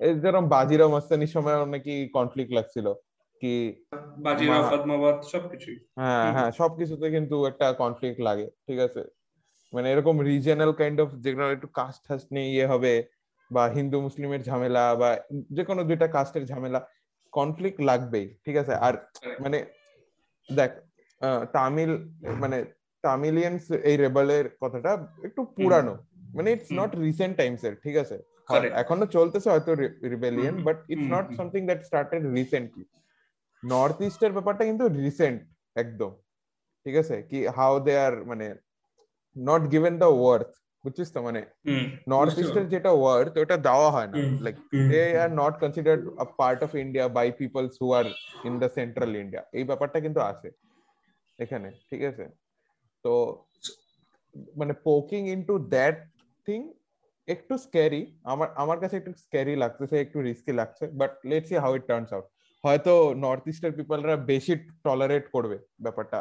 এই যেরকম বাজিরাও মস্তানির সময় নাকি কনফ্লিক্ট লাগছিল কি বাজিরাও পদ্মাবত সবকিছুই। হ্যাঁ হ্যাঁ সবকিছুতে কিন্তু একটা কনফ্লিক্ট লাগে ঠিক আছে? মানে এরকম রিজিয়নাল কাইন্ড অফ যেগুলো একটু কাস্ট টাস্ট নিয়ে ইয়ে হবে বা হিন্দু মুসলিমের ঝামেলা বা যে কোনো দুইটা কাস্টের ঝামেলা কনফ্লিক্ট লাগবেই ঠিক আছে? আর মানে দেখ তামিল মানে তামিলিয়ানস এই রেবেলের কথাটা একটু পুরানো। মানে ইটস নট রিসেন্ট টাইমস এর ঠিক আছে? এখনও চলতেছে হয়তো rebellion but it's not something that started recently north ইস্টের ব্যাপারটা কিন্তু রিসেন্ট একদম। ঠিক আছে? কি হাউ দে আর মানে নট গিভেন দ্য ওয়ার্থ বুঝছিস তো? মানে নর্থ ইস্টের যেটা ওয়ার্থ ওটা দেওয়া হয় না। Like they are not considered a part of India by peoples who are in the central India এই ব্যাপারটা কিন্তু আছে এখানে ঠিক আছে? তো মানে পোকিং ইনটু দ্যাট থিং একটু স্ক্যারি আমার আমার কাছে একটু স্ক্যারি লাগতেছে একটু রিস্কি লাগছে but let's see how it turns out হয়তো নর্থ ইস্টের পিপলরা বেশি টলারেট করবে ব্যাপারটা।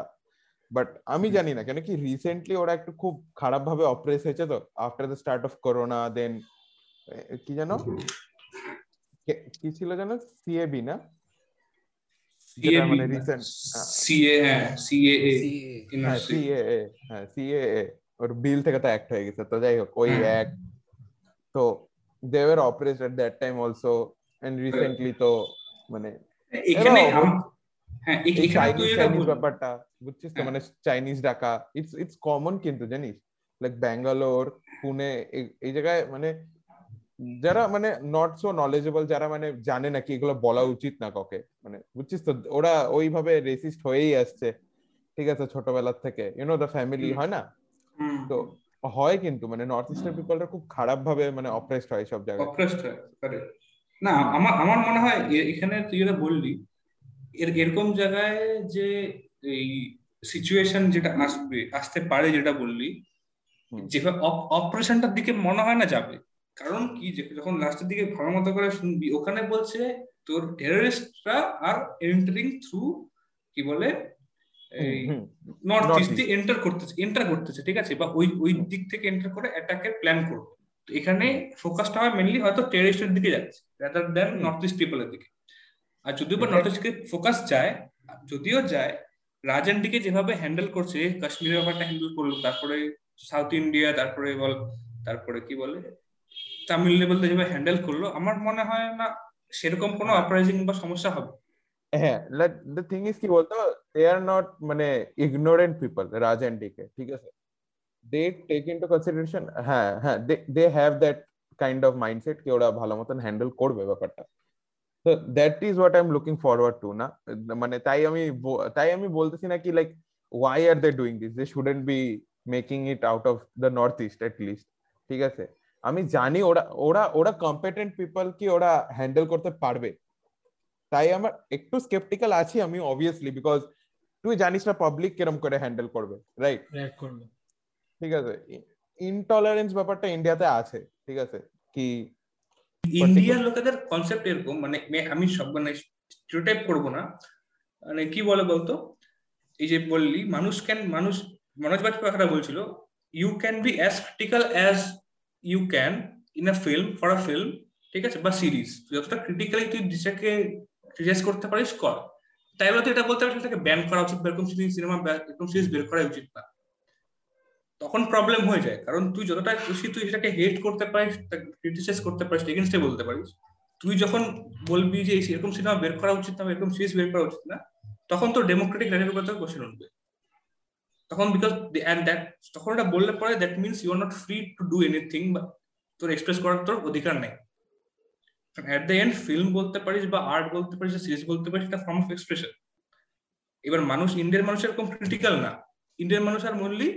বাট আমি জানি না কেন কি রিসেন্টলি ওরা একটু খুব খারাপ ভাবে অপ্রেস হয়েছে তো after the start of corona then কি জানো কি ছিল জানো সিএবি না? মানে রিসেন্ট সিএ হ্যাঁ সিএএ হ্যাঁ সিএএ হ্যাঁ সিএএ ওর বিল থেকে তো অ্যাক্ট হয়ে গেছে তো যাই হোক ওই অ্যাক্ট তো they were oppressed at that time also and recently তো মানে এখানে চাইনিজ ব্যাপারটা বুঝছিস তো? মানে চাইনিজ ডাকা ইটস ইটস কমন কিন্তু জানিস? লাইক ব্যাঙ্গালোর পুনে এই জায়গায় মানে যারা মানে নট সো নলেজেবল যারা মানে জানে না কি এগুলো বলা উচিত না কাউকে। মানে বুঝছিস তো? ওরা ওইভাবে রেসিস্ট হয়েই আসছে ঠিক আছে ছোটবেলার থেকে। ইউনো দ্য ফ্যামিলি হয় না? তো হয় কিন্তু মানে নর্থ ইস্টার্ন পিপলরা খুব খারাপ ভাবে মানে অপ্রেসড হয় সব জায়গায়। অপ্রেসড হয় না আমার আমার মনে হয় এখানে তুই যেটা বললি এরকম জায়গায় যে এই সিচুয়েশন যেটা আসবে আসতে পারে যেটা বললি যেভাবে অপারেশনটার দিকে মনে হয় না যাবে। কারণ কি? যখন লাস্টের দিকে ভালো মতো করে শুনবি ওখানে বলছে তোর টেররিস্টরা আর এন্টারিং থ্রু কি বলে? এই নর্থ ইস্ট দিয়ে এন্টার করতেছে এন্টার করতেছে ঠিক আছে? বা ওই ওই দিক থেকে এন্টার করে অ্যাটাকের প্ল্যান করবে। এখানে ফোকাসটা হয় মেনলি হয়তো টেররিস্টের দিকে যাচ্ছে রাদার দেন নর্থ ইস্ট পিপলের দিকে। আর যদিও বা নর্থ ইস্টকে ফোকাস যায় যদিও যায় রাজেন্ডিকে যেভাবে হ্যান্ডেল করছে কাশ্মীরের ব্যাপারটা হ্যান্ডেল করল তারপরে সাউথ ইন্ডিয়া তারপরে বল তারপরে কি বলে তামিল লেভেল যেভাবে হ্যান্ডেল করল আমার মনে হয় না সেরকম কোনো আপারাইজিং বা সমস্যা হবে। হ্যাঁ দ্য থিং ইজ কি বলতো দে আর নট মানে ইগনোরেন্ট পিপল রাজেন্ডিকে ঠিক আছে? দে টেক ইনটু কনসিডারেশন হ্যাঁ হ্যাঁ they they have that kind of mindset কি ওরা ভালো মতন হ্যান্ডেল করবে ব্যাপারটা। তো that is what I am looking forward to না মানে তাই আমি তাই আমি বলতেছি না কি like why are they doing this they shouldn't be making it out of the north east at least ঠিক আছে? আমি জানি ওরা ওরা ওরা কম্পিটেন্ট পিপল কি ওরা হ্যান্ডেল করতে পারবে। তাই আমার একটু স্কেপটিক্যাল আছি আমি অবভিয়াসলি বিকজ তুই জানিস না পাবলিক কিরম করে হ্যান্ডেল করবে রাইট ঠিক আছে? ইনটলারেন্স ব্যাপারটা ইন্ডিয়াতে আছে ঠিক আছে? কি ইন্ডিয়ার লোকেদের কনসেপ্ট এরকম মানে আমি সব মানে করব না। মানে কি বলে বলতো? এই যে বললি, মানুষ ক্যান মানুষ, মনোজ বাজপেয়ী কথাটা বলছিল you can be as critical as you can in a film for a film ঠিক আছে, বা সিরিজ যতটা ক্রিটিক্যালি তুই দিশাকে ক্রিটিসাইজ করতে পারিস, কর। তাই বলে এটা বলতে পারিস ব্যান করা উচিত এরকম সিনেমা এরকম সিরিজ বের করা উচিত না। তখন প্রবলেম হয়ে যায়। কারণ তুই যতটা খুশি তুই সেটাকে হেট করতে পারিস ক্রিটিসাইজ করতে পারিস এগেনস্টে বলতে পারিস। তুই যখন বলবি যে এরকম সিনেমা বের করা উচিত না এরকম সিরিজ বের করা উচিত না, তখন তোর ডেমোক্রেটিক রাইটের উপর কোশ্চেন উঠবে। তখন বিকজ অ্যান্ড দ্যাট তখন এটা বললে পরে that means you are not free to do anything বা তোর এক্সপ্রেস করার তোর অধিকার নেই। অ্যাট দ্য এন্ড ফিল্ম বলতে পারিস বা আর্ট বলতে পারিস সিরিজ বলতে পারিস, এটা ফর্ম অফ এক্সপ্রেশন এবার মানুষ ইন্ডিয়ার মানুষ এরকম ক্রিটিক্যাল না। ইন্ডিয়ান মানুষ আর মনলি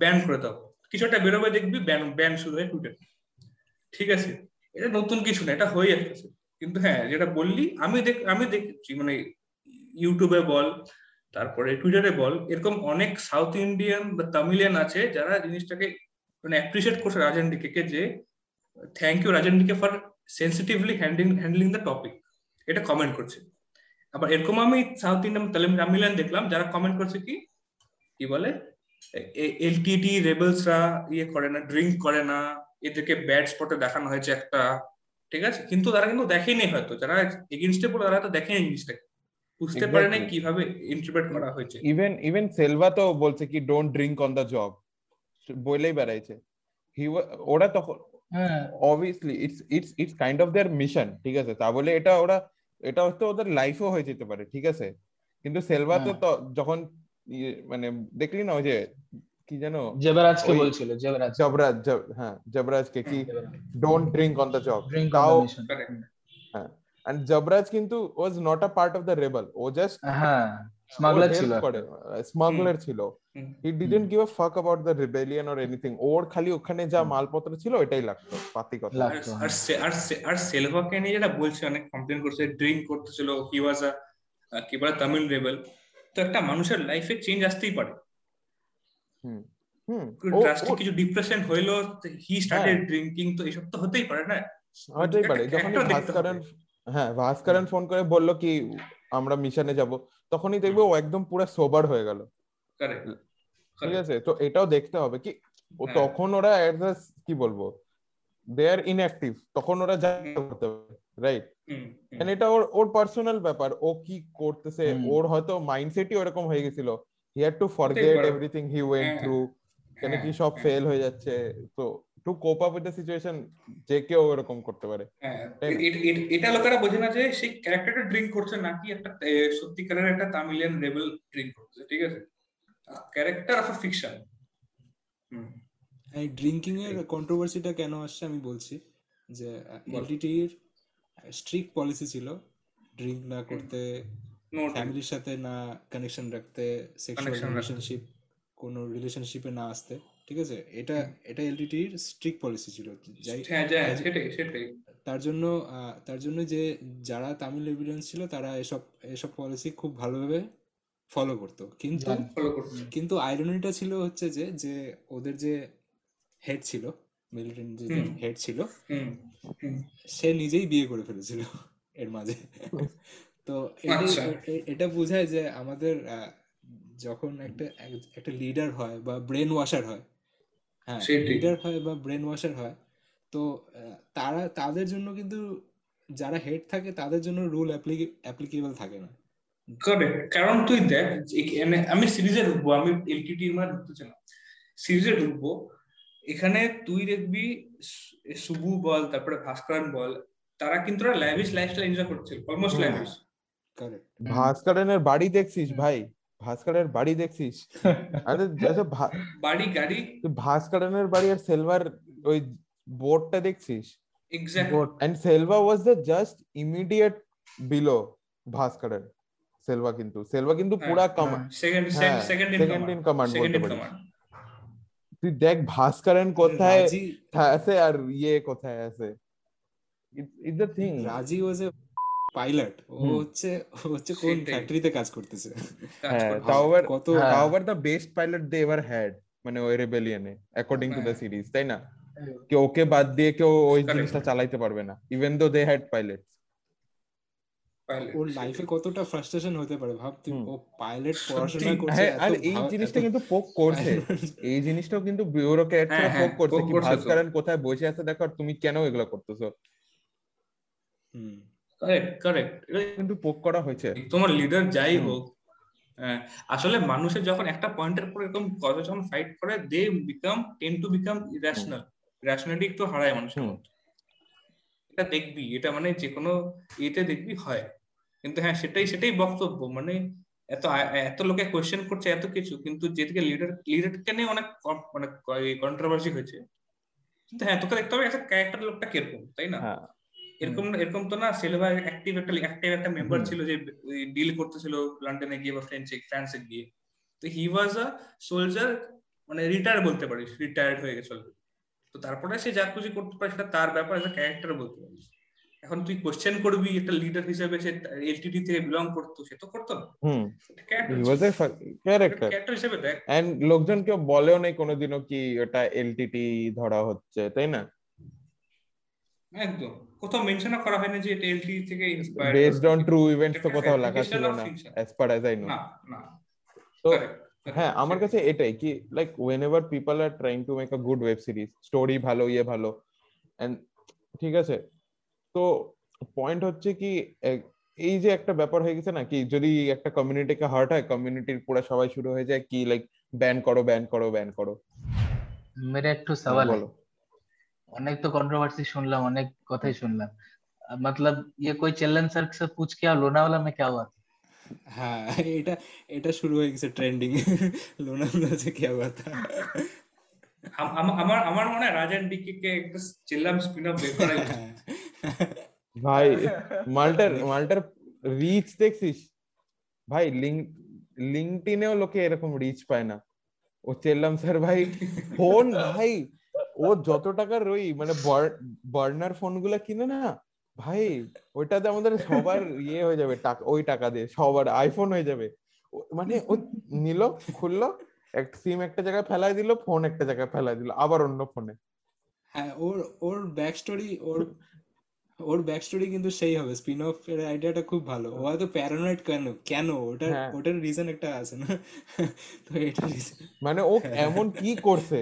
ব্যান করে দাও। কিছু একটা বেরোবে দেখবি ব্যান ব্যান শুরু হয় টুইটার ঠিক আছে? এটা নতুন কিছু না, এটা হয়ে যাচ্ছে কিন্তু হ্যাঁ যেটা বললি, আমি দেখ, আমি দেখছি মানে ইউটিউবে বল, তারপরে টুইটারে বল, এরকম অনেক সাউথ ইন্ডিয়ান বা তামিলিয়ান আছে যারা জিনিসটাকে মানে অ্যাপ্রিসিয়েট করছে রাজেন ডিকে যে thank you Raj and DK for sensitively handling handling the topic এটা কমেন্ট করছে। আবার এরকম আমি সাউথ ইন্ডিয়ান তামিলিয়ান দেখলাম, যারা কমেন্ট করছে কি? কি বলে? এলটিটি রেবেলসরা ইয়ে করে না ড্রিঙ্ক করে না এদেরকে ব্যাড স্পটে দেখানো হয়েছে একটা ঠিক আছে? কিন্তু তারা কিন্তু দেখেনি হয়তো যারা এগেনস্টে পড়ে তারা তো দেখেনি জিনিসটা বুঝতে পারে না কীভাবে ইন্টারপ্রেট করা হয়েছে। ইভেন ইভেন সেলভা তো বলছে কি don't drink on the job বলেই বেড়াইছে। হি ওরা তখন obviously it's it's it's kind of their mission ঠিক আছে? তা বলে এটা ওরা এটা হয়তো ওদের লাইফও হয়ে যেতে পারে ঠিক আছে? কিন্তু সেলভা তো যখন মানে দেখলি না ওই যে কি জানো জবরাজকে বলছিল জবরাজ জবরাজ হ্যাঁ জবরাজকে কি? Don't drink on the job তাও হ্যাঁ এন্ড জবরাজ কিন্তু was not a part of the rebel O just হ্যাঁ স্মাগলার ছিল। স্মাগলার ছিল। He didn't give a fuck about the rebellion or anything ওর খালি ওখানে যা মালপত্র ছিল এটাই লাগতো পাতি কথা। আর আর আর সেলভাকে নিয়ে যেটা বলছে অনেক কমপ্লেন করছে ড্রিঙ্ক করতেছিল হি ওয়াজ আ কি বলে তামিল রেবেল তো একটা মানুষের লাইফে চেঞ্জ আসতেই পারে। ড্রাস্টিক কিছু ডিপ্রেশন হইল হি স্টার্টেড ড্রিঙ্কিং তো এসব তো হতেই পারে না? হতেই পারে। যখন ভাস্করন হ্যাঁ ভাস্করন ফোন করে বলল কি আমরা মিশনে যাব। তখনই দেখব ও একদম পুরো সোবার হয়ে গেল। ঠিক আছে? তো এটাও দেখতে হবে কি ও তখন ওরা কি বলব? দে আর ইনঅ্যাক্টিভ তখন ওরা যা করতে পারে রাইট এটা ওর ওর পার্সোনাল ব্যাপার। ও কি করতেছে? ওর হয়তো মাইন্ডসেটই ওরকম হয়ে গেছিল। He had to forget everything he went through কেন কি সব ফেল হয়ে যাচ্ছে। তো to cope up with the situation যে কেউ এরকম করতে পারে। এটা লোকেরা বোঝে না যে সেই ক্যারেক্টারটা ড্রিঙ্ক করছে নাকি একটা সত্যিকারের একটা তামিলিয়ান রেবেল ড্রিঙ্ক করছে ঠিক আছে? ক্যারেক্টার অফ ফিকশন এই ড্রিঙ্কিং এর কন্ট্রোভার্সিটা কেন আসছে আমি বলছি যে এলটিটির স্ট্রিক্ট পলিসি ছিল ড্রিঙ্ক না করতে ফ্যামিলির সাথে না কানেকশন রাখতে সেক্সুয়াল রিলেশনশিপ কোনো রিলেশনশিপে না আসতে ঠিক আছে? এটা এটা এলটিটির স্ট্রিক্ট পলিসি ছিল। যাই তার জন্য তার জন্য যে যারা তামিল এভিডেন্স ছিল তারা এসব এসব পলিসি খুব ভালোভাবে ফলো করতো। কিন্তু কিন্তু আইরনিটা ছিল হচ্ছে যে যে ওদের যে হেড ছিল মিলিটারি যে হেড ছিল সে নিজেই বিয়ে করে ফেলেছিল এর মাঝে। তো এটা বোঝায় যে আমাদের যখন একটা একটা লিডার হয় বা ব্রেন ওয়াশার হয় হ্যাঁ লিডার হয় বা ব্রেন ওয়াশার হয় তো তারা তাদের জন্য কিন্তু যারা হেড থাকে তাদের জন্য রুল অ্যাপ্লিকেবল থাকে না। কারণ তুই দেখ আমি সিরিজে ঢুকবো আমি এলটিটি এর মানে ঢুকতে না। সিরিজে ঢুকবো এখানে তুই দেখবি সুবু বল তারপরে ভাস্করন বল তারা কিন্তু ল্যাভিশ লাইফস্টাইল এনজয় করছে অলমোস্ট ল্যাভিশ ভাস্করনের বাড়ি দেখছিস ভাই? ভাস্করের বাড়ি দেখছিস? আরে আচ্ছা বাড়ি গাড়ি। ভাস্করনের বাড়ি আর সেলভার ওই বোর্ডটা দেখছিস? Exactly and Selva was the just immediate below Bhaskaran. Selva কিন্তু সেলভা কিন্তু পুরা command second second second in command বলতে পারিস। তুই দেখ ভাস্করন কোথায় আছে আর ইয়ে কোথায় আছে ইটস দ্য থিং রাজি ওয়াজ এ পাইলট ও হচ্ছে হচ্ছে কোন ফ্যাক্টরিতে কাজ করতেছে হ্যাঁ তাওভার কত তাওভার the best pilot they ever had মানে ওই রেবেলিয়নে অ্যাকর্ডিং টু দ্য সিরিজ তাই না কি ওকে বাদ দিয়ে কেউ ওই জিনিসটা চালাইতে পারবে না even though they had pilots ওর লাইফে কতটা ফ্রাস্ট্রেশন হতে পারে ভাব তুই ও পাইলট পড়াশোনা করছে আর এই জিনিসটা কিন্তু পোক করছে। এই জিনিসটাও কিন্তু বিউরোকে পোক করছে কি ভাস্করন কোথায় বসে আছে দেখো তুমি কেন এগুলো করতেছো? হুম। কারেক্ট কারেক্ট কিন্তু পোক করা হয়েছে। তোমার লিডার যাই হোক আসলে মানুষের যখন একটা পয়েন্টের পর এরকম কথা যখন ফাইট করে they become tend to become irrational rationality একটু হারায় মানুষের মধ্যে। এটা দেখবি এটা মানে যে কোনো ইয়েতে দেখবি হয়। কিন্তু হ্যাঁ সেটাই সেটাই বক্তব্য মানে এত এত লোকে কোয়েশ্চেন করছে এত কিছু কিন্তু যেদিকে লিডার লিডারকে নিয়ে অনেক মানে কন্ট্রোভার্সি হয়েছে। কিন্তু হ্যাঁ তোকে দেখতে হবে একটা ক্যারেক্টার লোকটা কীরকম তাই না? এরকম এরকম তো না সিলভা অ্যাক্টিভ একটা অ্যাক্টিভ একটা মেম্বার ছিল যে ডিল করতেছিল লন্ডনে গিয়ে বা ফ্রেঞ্চে ফ্রান্সে গিয়ে। তো হি ওয়াজ আ সোলজার মানে রিটায়ার বলতে পারিস রিটায়ার্ড হয়ে গেছে তো তারপরে সে যা খুশি করতে পারে সেটা তার ব্যাপার এজ ক্যারেক্টার বলতে পারিস। এখন তুই কোশ্চেন করবি একটা লিডার হিসেবে সে এলটিডি থেকে বিলং করতো সে তো করতো না। ক্যারেক্টার ক্যারেক্টার হিসেবে। দেখ। এন্ড লোকজন কেউ বলেও নাই কোনোদিনও কি ওটা এলটিটি ধরা হচ্ছে তাই না? একদম। কোথাও মেনশন করা হয়নি যে এটা এলটি থেকে inspired based on true events তো কোথাও লেখা ছিল না। As per as I know না না। তো হ্যাঁ আমার কাছে এটাই কি like whenever people are trying to make a good web series story ভালো ইয়ে ভালো এন্ড ঠিক আছে তো পয়েন্ট হচ্ছে কি এই যে একটা ব্যাপার হয়ে গেছে না কি যদি একটা কমিউনিটিকে হার্ট হয় কমিউনিটির পুরো সবাই শুরু হয়ে যায় কি লাইক ব্যান করো ব্যান করো ব্যান করো মেরে একটু সওয়াল है অনেক তো কন্ট্রোভার্সি শুনলাম অনেক কথাই শুনলাম मतलब ये कोई चलन सर से पूछ के लोनावाला में क्या हुआ হ্যাঁ এটা এটা শুরু হয়ে গেছে ট্রেন্ডিং লোনা লোনাতে কে কথা? আমার আমার মনে হয় রাজান বিকিকে একটা চিল্লাম স্পিন অফ বের করা ভাই মাল্টার মাল্টার রিচ দেখছিস? ভাই লিঙ্ক লিঙ্কটিনেও লোকে এরকম রিচ পায় না। ও চেল্লাম স্যার ভাই ফোন ভাই ও যত টাকার রই মানে বার্নার ফোনগুলা কিনে না ভাই ওইটাতে আমাদের সবার ইয়ে হয়ে যাবে টাকা ওই টাকা দিয়ে সবার আইফোন হয়ে যাবে। মানে ও নিল খুললো একটা সিম একটা জায়গায় ফেলাই দিল ফোন একটা জায়গায় ফেলাই দিল আবার অন্য ফোনে হ্যাঁ ওর ওর ব্যাক স্টোরি ওর ওর ব্যাক স্টোরি কিন্তু সেই হবে। স্পিন অফ এর আইডিয়াটা খুব ভালো। ও হয়তো প্যারানয়েড কেন কেন? ওটার হ্যাঁ। ওটার রিজন একটা আছে না? তো এটা মানে ও এমন কি করছে?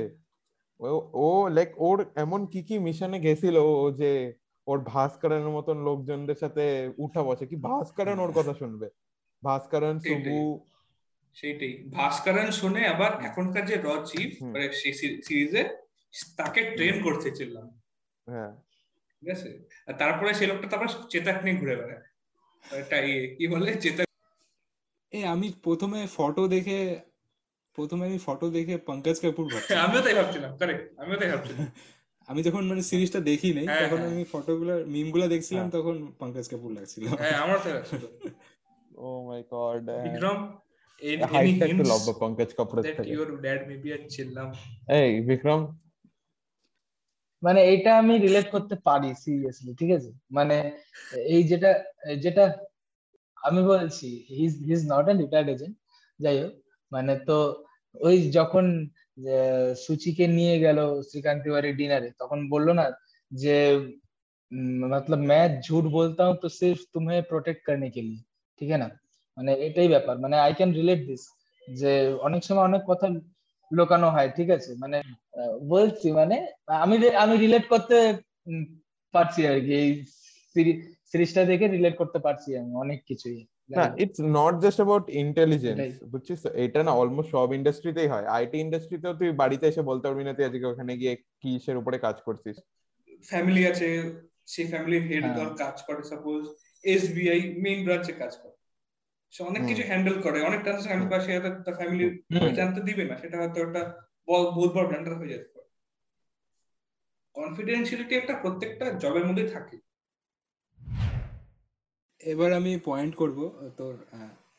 ও লাইক ওর এমন কি কি মিশনে গেছিল ও যে ওর ভাস্করনের মতন লোকজনদের সাথে উঠা বসে। কি ভাস্করন ওর কথা শুনবে? ভাস্করন সুবু সেইটাই। ভাস্করন শুনে আবার এখনকার যে র চিফ মানে সিরিজে তাকে ট্রেন করতে ছিলাম হ্যাঁ। ঠিক আছে? আর তারপরে সেই লোকটা তারপর চেতাক নিয়ে ঘুরে বেড়ায়। এটা কি বলে? চেতাক। এ আমি প্রথমে ফটো দেখে প্রথমে আমি ফটো দেখে পঙ্কজ কাপুর আমিও তাই ভাবছিলাম কারেক্ট আমিও তাই ভাবছিলাম। আমি যখন মানে সিরিজটা দেখি নাই হ্যাঁ, তখন হ্যাঁ। আমি ফটোগুলো মিমগুলো দেখছিলাম তখন পঙ্কজ কাপুর লাগছিল। হ্যাঁ আমার ও my god Vikram any, hints লম্বা পঙ্কজ কাপুরের that your dad may be a chillam এই বিক্রম। মানে এটা আমি রিলেট করতে পারি সিরিয়াসলি ঠিক আছে? মানে এই যেটা যেটা আমি বলছি his his not an retired agent যাই হোক। মানে তো ওই যখন সুচিকে নিয়ে গেল শ্রীকান্ত তিওয়ারি ডিনারে তখন বললো না যে मतलब मैं झूठ बोलता हूँ तो सिर्फ तुम्हें प्रोटेक्ट करने के लिए ঠিক না মানে এটাই ব্যাপার মানে আই ক্যান রিলেট দিস যে অনেক সময় অনেক কথা লোকানো হয় ঠিক আছে মানে বলছি মানে আমি আমি রিলেট করতে পারছি আর কি এই সিরিজটা দেখে রিলেট করতে পারছি আমি অনেক কিছুই না it's not just about intelligence বুঝছিস এটা না অলমোস্ট সব ইন্ডাস্ট্রিতেই হয়। আইটি ইন্ডাস্ট্রিতেও তুই বাড়িতে এসে বলতে পারবি না তুই আজকে ওখানে গিয়ে কিসের উপরে কাজ করছিস। ফ্যামিলি আছে সেই ফ্যামিলির হেড ধর কাজ করে সাপোজ এসবিআই মেইন ব্রাঞ্চে কাজ করে। সে অনেক কিছু হ্যান্ডেল করে অনেক ট্রানজাকশন হ্যান্ডেল করে সে তার ফ্যামিলি জানতে দিবে না সেটা হয়তো একটা বহুত বড় ব্ল্যান্ডার হয়ে যেতে পারে। কনফিডেন্সিয়ালিটি একটা প্রত্যেকটা জবের মধ্যে থাকে। এবার আমি পয়েন্ট করব তোর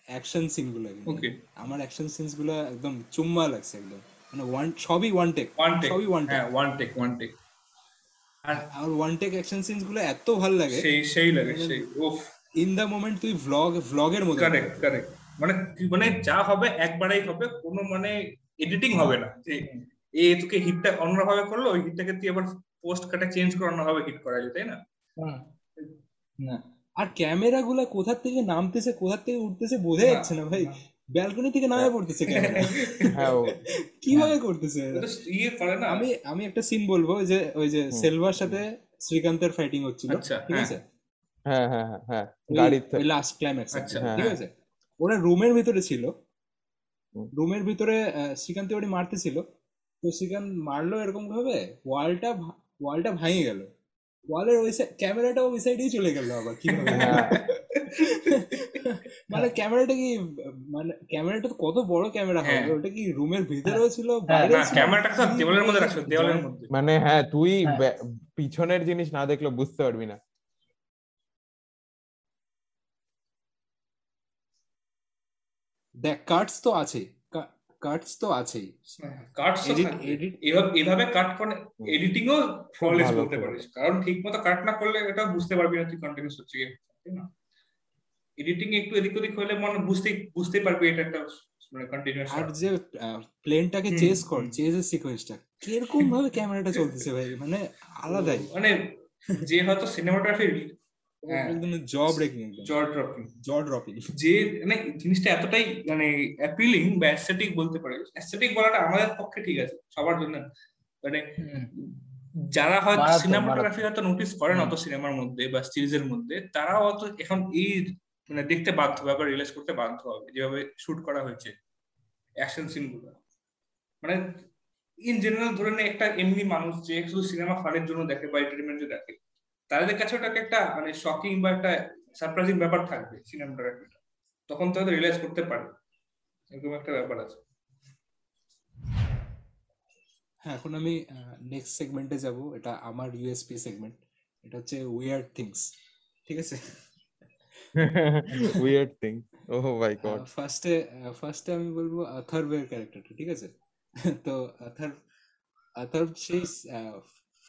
অ্যাকশন সিনগুলো ওকে আমার অ্যাকশন সিনসগুলো একদম চুম্মা লাগছে একদম। মানে ওয়ান সবই ওয়ান টেক ওয়ান টেক সবই ওয়ান টেক হ্যাঁ ওয়ান টেক ওয়ান টেক আর আমার ওয়ান টেক অ্যাকশন সিনসগুলো এত ভালো লাগে। সেই সেই লাগে সেই উফ। ইন দা মোমেন্ট তুই ভ্লগ ভ্লগের মতো কারেক্ট কারেক্ট মানে মানে যা হবে একবারেই হবে কোনো মানে এডিটিং হবে না। যে এ তোকে হিটটা অন্যভাবে করল ওই হিটটাকে তুই আবার পোস্ট কাটা চেঞ্জ করে অন্যভাবে হিট করা যায় তাই না? না। আর ক্যামেরা গুলা কোথা থেকে নামতেছে কোথার থেকে উঠতেছে বোঝা যাচ্ছে না ভাই। ব্যালকনি থেকে নামে পড়তেছে ক্যামেরা। হ্যাঁ কীভাবে করতেছে ইয়ে আমি আমি একটা সিন বলব যে ওই যে সেলভার সাথে শ্রীকান্তের ফাইটিং হচ্ছিল। আচ্ছা, ঠিক হ্যাঁ। আছে? হ্যাঁ হ্যাঁ হ্যাঁ হ্যাঁ গাড়িতে লাস্ট ক্লাইম্যাক্স আচ্ছা, ঠিক হ্যাঁ। আছে? ওরা রুমের ভিতরে ছিল। রুমের ভিতরে শ্রীকান্ত ওটি মারতেছিল। তো শ্রীকান্ত মারলো এরকম ভাবে ওয়ালটা ওয়ালটা ভাঙে গেল। ওয়ালের ওই সাইড ক্যামেরাটা ওই সাইডেই চলে গেল আবার কীভাবে? হ্যাঁ। মানে ক্যামেরাটা কি মানে ক্যামেরাটা তো কত বড় ক্যামেরা হবে হ্যাঁ। ওটা কি রুমের ভিতরেও ছিল হ্যাঁ, ছিল? ক্যামেরাটা তো দেওয়ালের মধ্যে রাখছো দেওয়ালের মধ্যে। মানে হ্যাঁ তুই। পিছনের জিনিস না দেখলে বুঝতে পারবি না। দেখ কাটস তো আছেই কাটস তো আছেই। কাট Edit- edit- এভাবে কাট করে এডিটিং ও ফ্ললেস বলতে পারিস। কারণ ঠিক মতো কাট না করলে এটা বুঝতে পারবি না তুই কন্টিনিউস হচ্ছে কি তাই না? এডিটিং একটু এদিক ওদিক হলে মনে বুঝতে বুঝতে পারবি এটা একটা মানে কন্টিনিউয়াস আর যে প্লেনটাকে চেস কর। চেজের সিকোয়েন্সটা কীরকম ভাবে ক্যামেরাটা চলতেছে ভাই? মানে আলাদাই। মানে যে হয়তো সিনেমাটোগ্রাফি জ ব্রেকিং একদম। জ ড্রপিং জ ড্রপিং যে মানে জিনিসটা এতটাই মানে অ্যাপিলিং বা অ্যাস্থেটিক বলতে পারে অ্যাস্থেটিক বলাটা আমাদের পক্ষে ঠিক আছে সবার জন্য। মানে যারা হয়তো সিনেমাটোগ্রাফি হয়তো নোটিস করে না অত সিনেমার মধ্যে বা সিরিজের মধ্যে তারাও অত এখন এই মানে দেখতে বাধ্য হবে আবার রিয়েলাইজ করতে বাধ্য হবে যেভাবে শুট করা হয়েছে অ্যাকশন সিনগুলো। মানে ইন জেনারেল ধরে একটা এমনি মানুষ যে শুধু সিনেমা ফানের জন্য দেখে বা এন্টারটেনমেন্টের দেখে তাদের কাছে ওটাকে একটা মানে শকিং বা একটা সারপ্রাইজিং ব্যাপার থাকবে সিনেমাটোগ্রাফিটা তখন তো হয়তো রিয়েলাইজ করতে পারে। এরকম একটা ব্যাপার আছে। হ্যাঁ এখন আমি নেক্সট সেগমেন্টে যাব। এটা আমার ইউএসপি সেগমেন্ট এটা হচ্ছে উইয়ার্ড থিংস ঠিক আছে? Weird thing oh my god ফার্স্টে ফার্স্টে আমি বলব আথার্ভের ক্যারেক্টারটা ঠিক আছে? তো আথার আথার সেই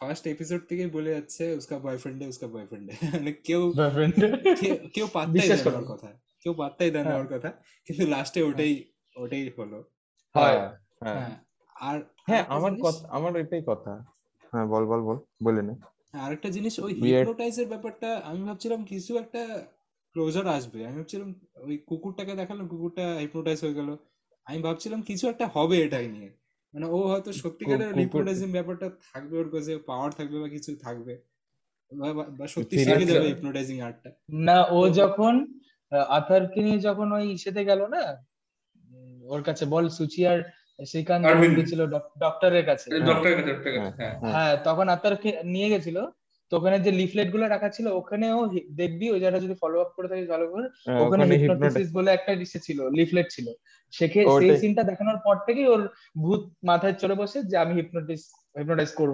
ফার্স্ট এপিসোড থেকেই বলে যাচ্ছে উসকা বয়ফ্রেন্ড উসকা বয়ফ্রেন্ড মানে কেউ বয়ফ্রেন্ড কেউ পাত্তাই দেয় না কথা। কেউ পাত্তাই দেয় না হ্যাঁ। ওর কথা। কিন্তু লাস্টে হ্যাঁ। ওটাই ওটাই হলো। হয়। হ্যাঁ। আর হ্যাঁ আমার কথা আমার এটাই কথা। হ্যাঁ বল বল বল। বলে নে। আরেকটা জিনিস ওই হিপনোটাইজার ব্যাপারটা আমি ভাবছিলাম কিছু একটা ক্লোজার আসবে। আমি ভাবছিলাম ওই কুকুরটাকে দেখালাম কুকুরটা হিপনোটাইজ হয়ে গেল। আমি ভাবছিলাম কিছু একটা হবে এটাই নিয়ে। মানে ও হয়তো সত্যিকারের হিপনোটাইজিং ব্যাপারটা থাকবে ওর কাছে পাওয়ার থাকবে বা কিছু থাকবে। বা সত্যি শিখে যাবে হিপনোটাইজিং আর্টটা না ও যখন আথারকে নিয়ে যখন ওই ইসেতে গেল না ওর কাছে বল সুচি আর শ্রীকান্ত গেছিল ডক্টরের কাছে। হ্যাঁ তখন আতারকে নিয়ে গেছিল। তো ওখানে যে লিফলেটগুলো রাখা ছিল ওখানেও দেখবি ওই জায়গাটা যদি ফলো আপ করে থাকিস ভালো করে ওখানে হিপনোটিসিস বলে একটা ইসে ছিল লিফলেট ছিল। সেখে সেই সিনটা দেখানোর পর থেকেই ওর ভূত মাথায় চলে বসে যে আমি হিপনোটিস হিপনোটাইজ করব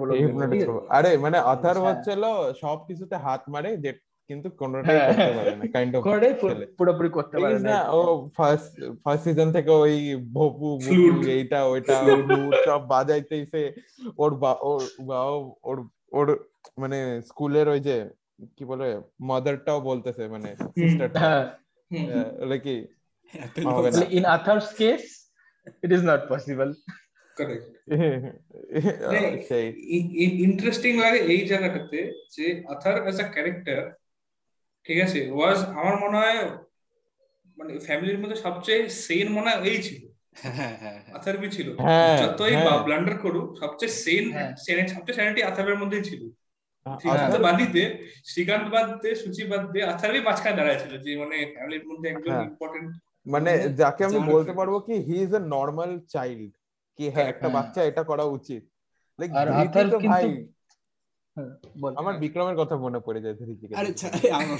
আরে মানে অথার হচ্ছিল সব কিছুতে হাত মারে যে কিন্তু কোনটাই করতে পারে না কাইন্ড অফ করে পুরোপুরি করতে পারে না। ও ফার্স্ট ফার্স্ট সিজন থেকে ওই ভপু এইটা ওইটা সব বাজাইতেইছে। ওর বা ওর ওর ওর মানে স্কুলের ওই যে কি বলে মাদারটাও বলতেছে মানে সিস্টারটা কি in others case it is not possible interesting লাগে এই জায়গাটাতে যে আথার অ্যাজ আ ক্যারেক্টার ঠিক আছে ওয়াজ আমার মনে হয় মানে ফ্যামিলির মধ্যে সবচেয়ে সেন মনে হয় এই ছিল। আথারবি ছিল। যতই ব্লান্ডার করুক সবচেয়ে সেন সবচেয়ে স্যানিটি আথারের মধ্যেই ছিল। শ্রীকান্ত বাদিতে শ্রীকান্ত বাদ দিয়ে সূচি বাদ দিয়ে আথারবি মাঝখানে দাঁড়ায় ছিল যে মানে ফ্যামিলির মধ্যে একজন ইম্পর্টেন্ট মানে যাকে আমি বলতে পারব কি he is a normal child কি হ্যাঁ একটা বাচ্চা এটা করা উচিত। লাইক ভাই আমার বিক্রমের কথা মনে পড়ে যায় ধীরে ধীরে আরে আমার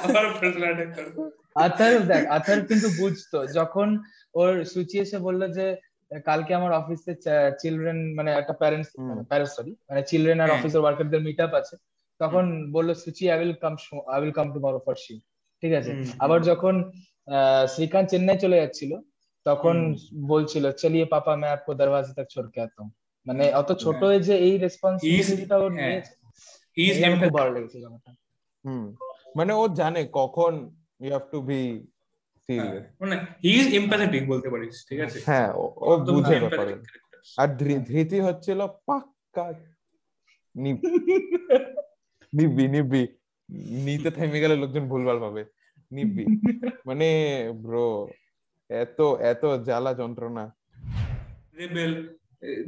পার্সোনাল আমার পার্সোনাল আথার দেখ আথার কিন্তু বুঝতো যখন ওর সুচি এসে বললো যে কালকে আমার অফিসে চিলড্রেন মানে একটা প্যারেন্টস প্যারেন্টস সরি মানে চিলড্রেন আর অফিসের ওয়ার্কারদের মিট আপ আছে তখন বললো Suchi I will come I will come tomorrow for she ঠিক আছে আবার যখন শ্রীকান্ত চেন্নাই চলে যাচ্ছিল তখন বলছিল চলিয়ে পাপা मैं आपको दरवाजे तक छोड़ के आता हूं মানে অত ছোট যে এই রেসপন্সিবিলিটিটা ও নিয়েছে হি ইজ ভালো লেগেছে ব্যাপারটা হুম মানে ও জানে কখন you have to be serious মানে হি ইজ এমপ্যাথেটিক বলতে পারিস ঠিক আছে? হ্যাঁ ও বুঝে ব্যাপারে আর ধৃতি হচ্ছিল পাক্কা নিবি নিবি নিতে থেমে গেলে লোকজন ভুলভাল পাবে নিবি মানে ব্রো এত এত জ্বালা যন্ত্রণা। Rebel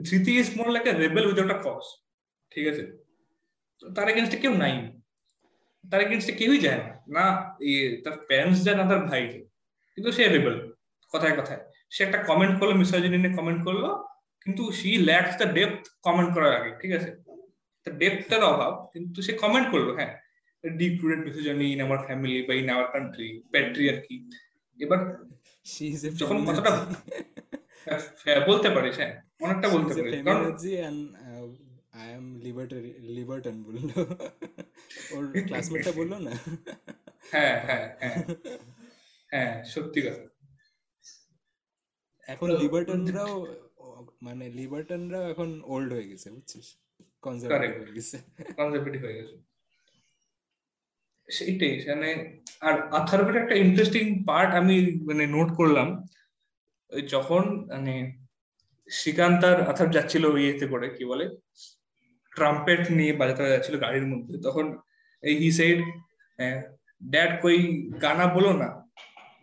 Dhriti is more like a rebel without a cause ঠিক আছে? তার এগেনস্টে কেউ নাই। তার এগেনস্টে কেউই যায় না। না তার প্যারেন্টস যায় না তার ভাই কিন্তু সে রেবেল কথায় কথায়। সে একটা কমেন্ট করল মিসাইজিনি নিয়ে কমেন্ট করল কিন্তু she lacks the depth comment করার আগে ঠিক আছে? তার ডেপথের অভাব কিন্তু সে কমেন্ট করল হ্যাঁ। Deep rooted decision in our family বা ইন আওয়ার কান্ট্রি প্যাট্রি আর কি এবার যখন কথাটা বলতে পারিস হ্যাঁ অনেকটা বলতে পারিস। কারণ আই এম লিবার্টারি লিবার্টন বলল। ওর ক্লাসমেটটা বলল না? হ্যাঁ হ্যাঁ হ্যাঁ। হ্যাঁ সত্যি কথা। এখন লিবার্টনরাও মানে লিবার্টনরাও এখন ওল্ড হয়ে গেছে বুঝছিস? কনজারভেটিভ হয়ে গেছে। কনজারভেটিভ হয়ে গেছে। সেইটাই মানে আর আথারবের একটা ইন্টারেস্টিং পার্ট আমি মানে নোট করলাম। যখন মানে শ্রীকান্ত আর আথার যাচ্ছিল ইয়েতে করে কি বলে? ট্রাম্পেট নিয়ে বাজাতে যাচ্ছিল গাড়ির মধ্যে। তখন হি সেড ড্যাড কই গানা বলো না?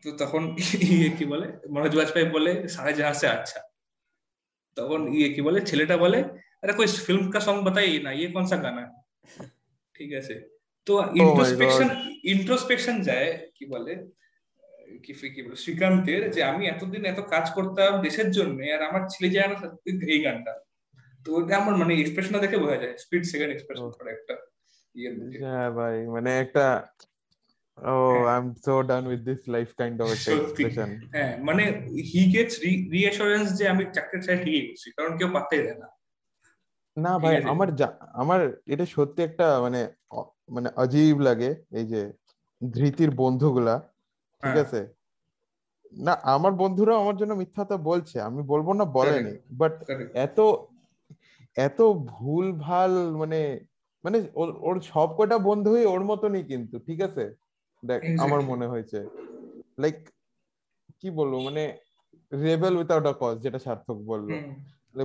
তো তখন ইয়ে কি বলে মনোজ বাজপেয়ী বলে সারা জাহাঁ সে আচ্ছা। তখন ইয়ে কি বলে ছেলেটা বলে আরে কোই ফিল্ম কা সং বাতাই না ইয়ে কোন সা গানা ঠিক আছে। তো ইন্ট্রোস্পেকশন ইন্ট্রোস্পেকশন যায় কি বলে কি কি বলে শ্রীকান্তের যে আমি এতদিন এত কাজ করতাম দেশের জন্য আর আমার ছেলে যায় না এই গানটা। তো ওটা আমার মানে এক্সপ্রেশনটা দেখে বোঝা যায়। স্পিড সেকেন্ড এক্সপ্রেশন করে একটা হ্যাঁ ভাই মানে একটা ও I am so done with this life kind of expression হ্যাঁ মানে হি গেটস রিঅ্যাসুরেন্স যে আমি চাকরির সাথে ঠিকই করছি কারণ কেউ পাত্তাই দেয় না। না ভাই আমার আমার এটা সত্যি একটা মানে মানে অজীব লাগে এই যে ধৃতির বন্ধুগুলা ঠিক হ্যাঁ। আছে? না আমার বন্ধুরা আমার জন্য মিথ্যা তো বলছে আমি বলব না বলেনি বাট এত এত ভুল ভালো মানে মানে ওর সব কটা বন্ধুই ওর মতনই কিন্তু ঠিক আছে? দেখ আমার মনে হয়েছে। লাইক কি বলব মানে রেবেল উইথাউট আ কজ যেটা সার্থক বলল।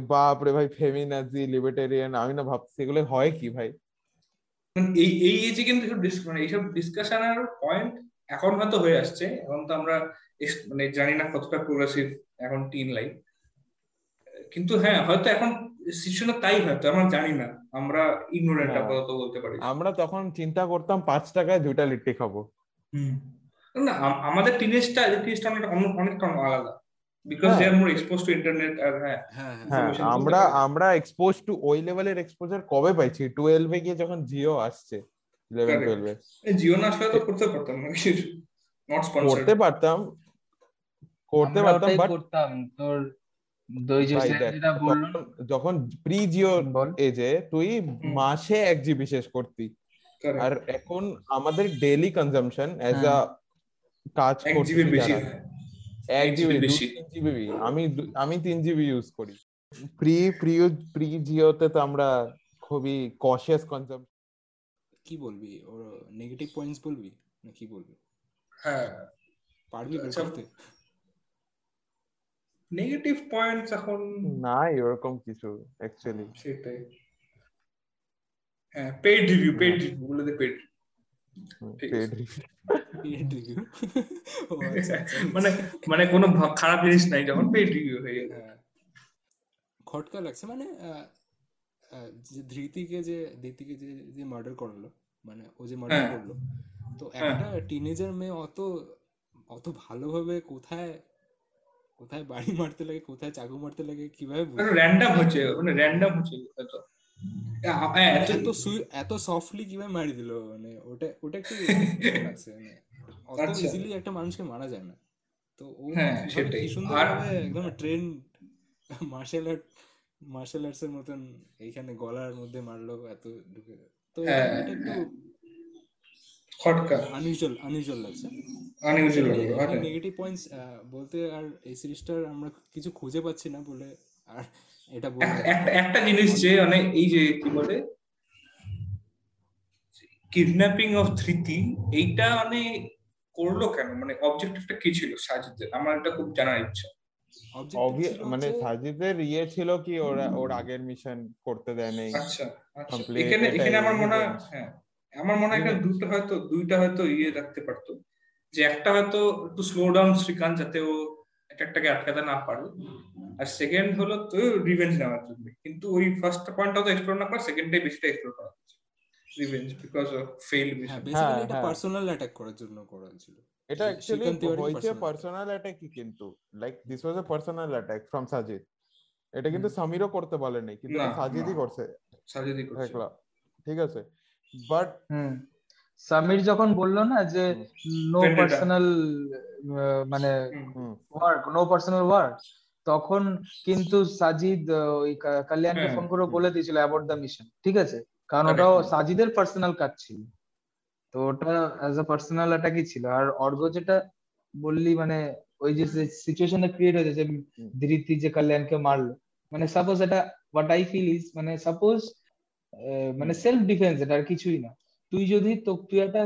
বাপ রে ভাই ফেমিনাজি লিবার্টেরিয়ান আমি না ভাবছি এগুলো হয় কি ভাই? এই এই এজে কিন্তু মানে এইসব ডিসকাশনের পয়েন্ট এখন হয়তো হয়ে আসছে। এখন তো আমরা মানে জানি না কতটা প্রোগ্রেসিভ এখন টিন লাইফ কিন্তু হ্যাঁ হয়তো এখন সিচুয়েশন তাই হয়তো আমরা জানি না। আমরা ইগনোরেন্ট আপাতত বলতে পারি। আমরা তখন চিন্তা করতাম পাঁচ টাকায় দুইটা লিট্টি খাব। না আমাদের টিনেজটা টিনেজটা অনেক অনেকটা আলাদা। Because they are more expose to internet আর হ্যাঁ হ্যাঁ আমরা আমরা এক্সপোজ টু ওই লেভেলের এক্সপোজার কবে পাইছি? 12 এ গিয়ে যখন জিও আসছে 11 12 এ। জিও না আসলে তো করতে পারতাম না নট স্পন্সরড করতে পারতাম। করতে পারতাম বাট করতাম। তোর যখন প্রি জিও এজে তুই মাসে এক জিবি শেষ করতি। আর এখন আমাদের ডেইলি কনজাম্পশন এজ আ কাজ করছি এক জিবি বেশি। জিবি আমি আমি তিন জিবি ইউজ করি। প্রি প্রি প্রি জিওতে তো আমরা খুবই কশিয়াস কনজাম কি বলবি? ওর নেগেটিভ পয়েন্টস বলবি? না কি বলবি? হ্যাঁ। পারবি করতে? নেগেটিভ পয়েন্টস এখন নাই এরকম কিছু অ্যাকচুয়ালি সেটাই। হ্যাঁ পেইড রিভিউ পেইড রিভিউ বলে দে পেইড পেইড রিভিউ মানে মানে কোনো খারাপ জিনিস নাই যখন পেইড রিভিউ হয়ে যায় খটকা লাগছে মানে যে ধৃতিকে যে ধৃতিকে যে যে মার্ডার করল মানে ও যে মার্ডার করল তো একটা টিনেজার মেয়ে অত অত ভালোভাবে কোথায় কোথায় বাড়ি মারতে লাগে কোথায় চাকু মারতে লাগে কীভাবে র্যান্ডম হচ্ছে মানে র্যান্ডম হচ্ছে তো। এত এত সফটলি কীভাবে মারি দিল? মানে ওটা ওটা একটু লাগছে মানে অত ইজিলি একটা মানুষকে মারা যায় না। তো ও কি সুন্দর একদম train martial art martial arts এর মতন এইখানে গলার মধ্যে মারলো এত ঢুকে তো এটা একটু খটকা আনইউজুয়াল আনইউজুয়াল লাগছে আনইউজুয়াল নেগেটিভ পয়েন্টস বলতে আর এই সিরিজটার আমরা কিছু খুঁজে পাচ্ছি না বলে আর এটা একটা জিনিস যে মানে এই যে কি বলে? কিডন্যাপিং অফ ধৃতি এইটা মানে করল কেন? মানে অবজেক্টিভটা কি ছিল সাজিদের? আমার এটা খুব জানার ইচ্ছা। মানে সাজিদের ইয়ে ছিল কি ওরা ওর আগের মিশন করতে দেয় নাই। আচ্ছা এখানে এখানে আমার মনে হয় হ্যাঁ। আমার মনে হয় এখানে দুটো হয়তো দুইটা হয়তো ইয়ে রাখতে পারতো। যে একটা হয়তো একটু স্লো ডাউন শ্রীকান্ত যাতে ও অ্যাটাকটাকে আটকাতে না পারল আর সেকেন্ড হলো তো রিভেঞ্জ নেওয়ার জন্য। কিন্তু ওই ফার্স্ট পয়েন্টটা তো এক্সপ্লোর না করে সেকেন্ডটাই বেশিটা এক্সপ্লোর করা হচ্ছে। Revenge because of fail mission basically এটা পার্সোনাল অ্যাটাক করার জন্য করা ছিল এটা অ্যাকচুয়ালি হয়েছে পার্সোনাল অ্যাটাকই কিন্তু। Like this was a personal attack from Sajid এটা কিন্তু সামিরও করতে বলেনি কিন্তু সাজিদই করছে। সাজিদই করছে। ঠিক আছে। বাট সামির যখন বলল না যে নো পার্সোনাল মানে ওয়ার্ক নো পার্সোনাল ওয়ার্ক তখন কিন্তু সাজিদ ওই কল্যাণকে ফোন করে বলে দিয়েছিল অ্যাবাউট দ্য মিশন ঠিক আছে? কারণ ওটাও সাজিদের পার্সোনাল কাজ ছিল। তো ওটা অ্যাজ আ পার্সোনাল অ্যাটাকই ছিল। আর অর্ঘ যেটা বললি মানে ওই যে সিচুয়েশনটা ক্রিয়েট হয়েছে যে ধৃতি যে কল্যাণকে মারলো মানে সাপোজ এটা হোয়াট আই ফিল ইজ মানে সাপোজ মানে সেলফ ডিফেন্স এটা আর কিছুই না। তুই যদি তো তুই একটা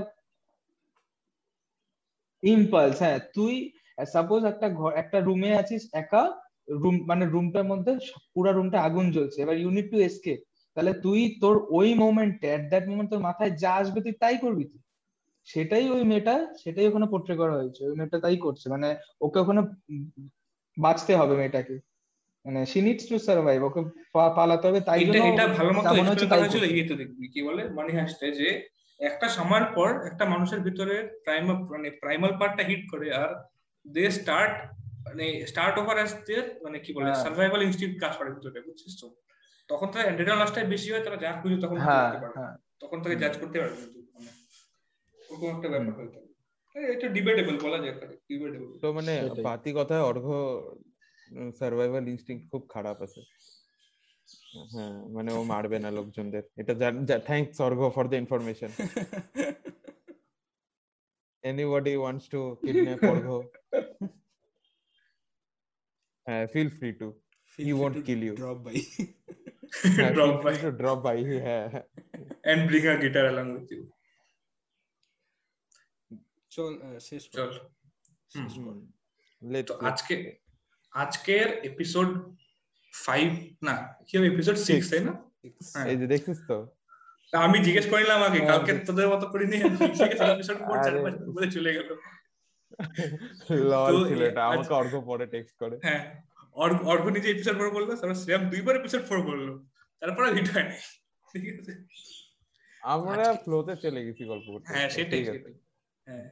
ইম্পালস হ্যাঁ তুই সাপোজ একটা ঘর একটা রুমে আছিস একা রুম মানে রুমটার মধ্যে পুরো রুমটা আগুন জ্বলছে এবার ইউনিট টু এসকেপ তাহলে তুই তোর ওই মোমেন্টে এট দ্যাট মোমেন্ট তোর মাথায় যা আসবে তুই তাই করবি তুই। সেটাই ওই মেয়েটা সেটাই ওখানে পোট্রে করা হয়েছে ওই মেয়েটা তাই করছে মানে ওকে ওখানে বাঁচতে হবে মেয়েটাকে। মানে she needs to survive okay পালাতে হবে তাই জন্য এটা ভালো মতো এক্সপ্লেন করা হয়েছিল। ইয়েতে দেখবি কি বলে মানি হাসতে যে একটা সময়ের পর একটা মানুষের ভিতরে প্রাইমাল মানে প্রাইমাল পার্টটা হিট করে আর দে স্টার্ট মানে স্টার্ট ওভার অ্যাজ দের মানে কি বলে হ্যাঁ। সার্ভাইভাল ইনস্টিংক্ট কাজ করে ভিতরে বুঝছিস তো? তখন তার অ্যান্ড্রেনালাসটাই বেশি হয় তারা যা খুঁজে তখন হ্যাঁ করতে পারে হ্যাঁ। তখন তাকে জাজ করতে পারবে কিন্তু মানে ওরকম একটা ব্যাপার হয়ে থাকে। এটা ডিবেটেবল বলা যায় ডিবেটেবল তো মানে বাতি কথায় অর্ঘ সার্ভাইভাল ইনস্টিংক্ট খুব খারাপ আছে। হ্যাঁ মানে ও মারবে না লোকজনদের। এটা thanks Argha for the information anybody wants to kidnap Argha হ্যাঁ feel free to He won't kill you. Drop by drop by drop by হ্যাঁ and bring a guitar along with you চল আহ, শেষ কর, চল। শেষ কর। লেটস তো আজকে আজকের এপিসোড ফাইভ না কি এপিসোড সিক্স তাই না. হ্যাঁ। এই যে দেখছিস তো? তা আমি জিজ্ঞেস করিলাম আগে হ্যাঁ, কালকে তোদের মতো করিনি? এপিসোড বলে চলে গেল। ছিল এটা আমাকে অর্ঘ পরে টেক্সট করে। হ্যাঁ অর্ঘ- অর্ঘ নিজে এপিসোড ফোর বলল তারপর শ্রেয়াম দুইবার এপিসোড ফোর তারপরে হিট হয় নাই ঠিক আছে? আমরা ফ্লোতে চলে গেছি গল্প করতে। হ্যাঁ সেটাই। হ্যাঁ।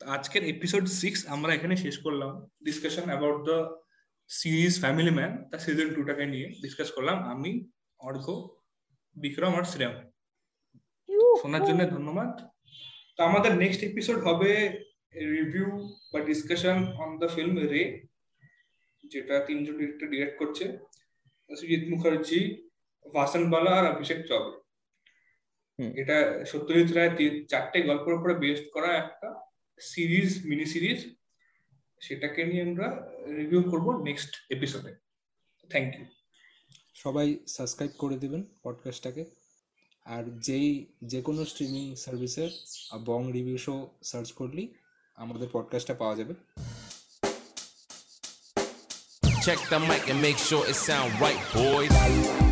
আজকের এপিসোড সিক্স আমরা এখানে শেষ করলাম। Discussion about the series family man তার সিজন টুটাকে নিয়ে ডিসকাস করলাম। আমি অর্ঘ বিক্রম আর শ্রেয়াম শোনার জন্য ধন্যবাদ। তো আমাদের নেক্সট এপিসোড হবে রিভিউ বা discussion on the film Ray যেটা তিনজন ডিরেক্টর ডিরেক্ট করছে। সুজিত মুখার্জি ভাসন বালা আর অভিষেক চৌবে। এটা সত্যজিৎ রায় চারটে গল্পের উপরে বেস্ট করা একটা সিরিজ মিনি সিরিজ সেটাকে নিয়ে আমরা রিভিউ করব নেক্সট এপিসোডে থ্যাংক ইউ সবাই সাবস্ক্রাইব করে দিবেন পডকাস্টটাকে আর যেই যে কোনো স্ট্রিমিং সার্ভিসের বং রিভিউ শো সার্চ করলেই আমাদের পডকাস্টটা পাওয়া যাবে। Check the mic and make sure it sound right, boys.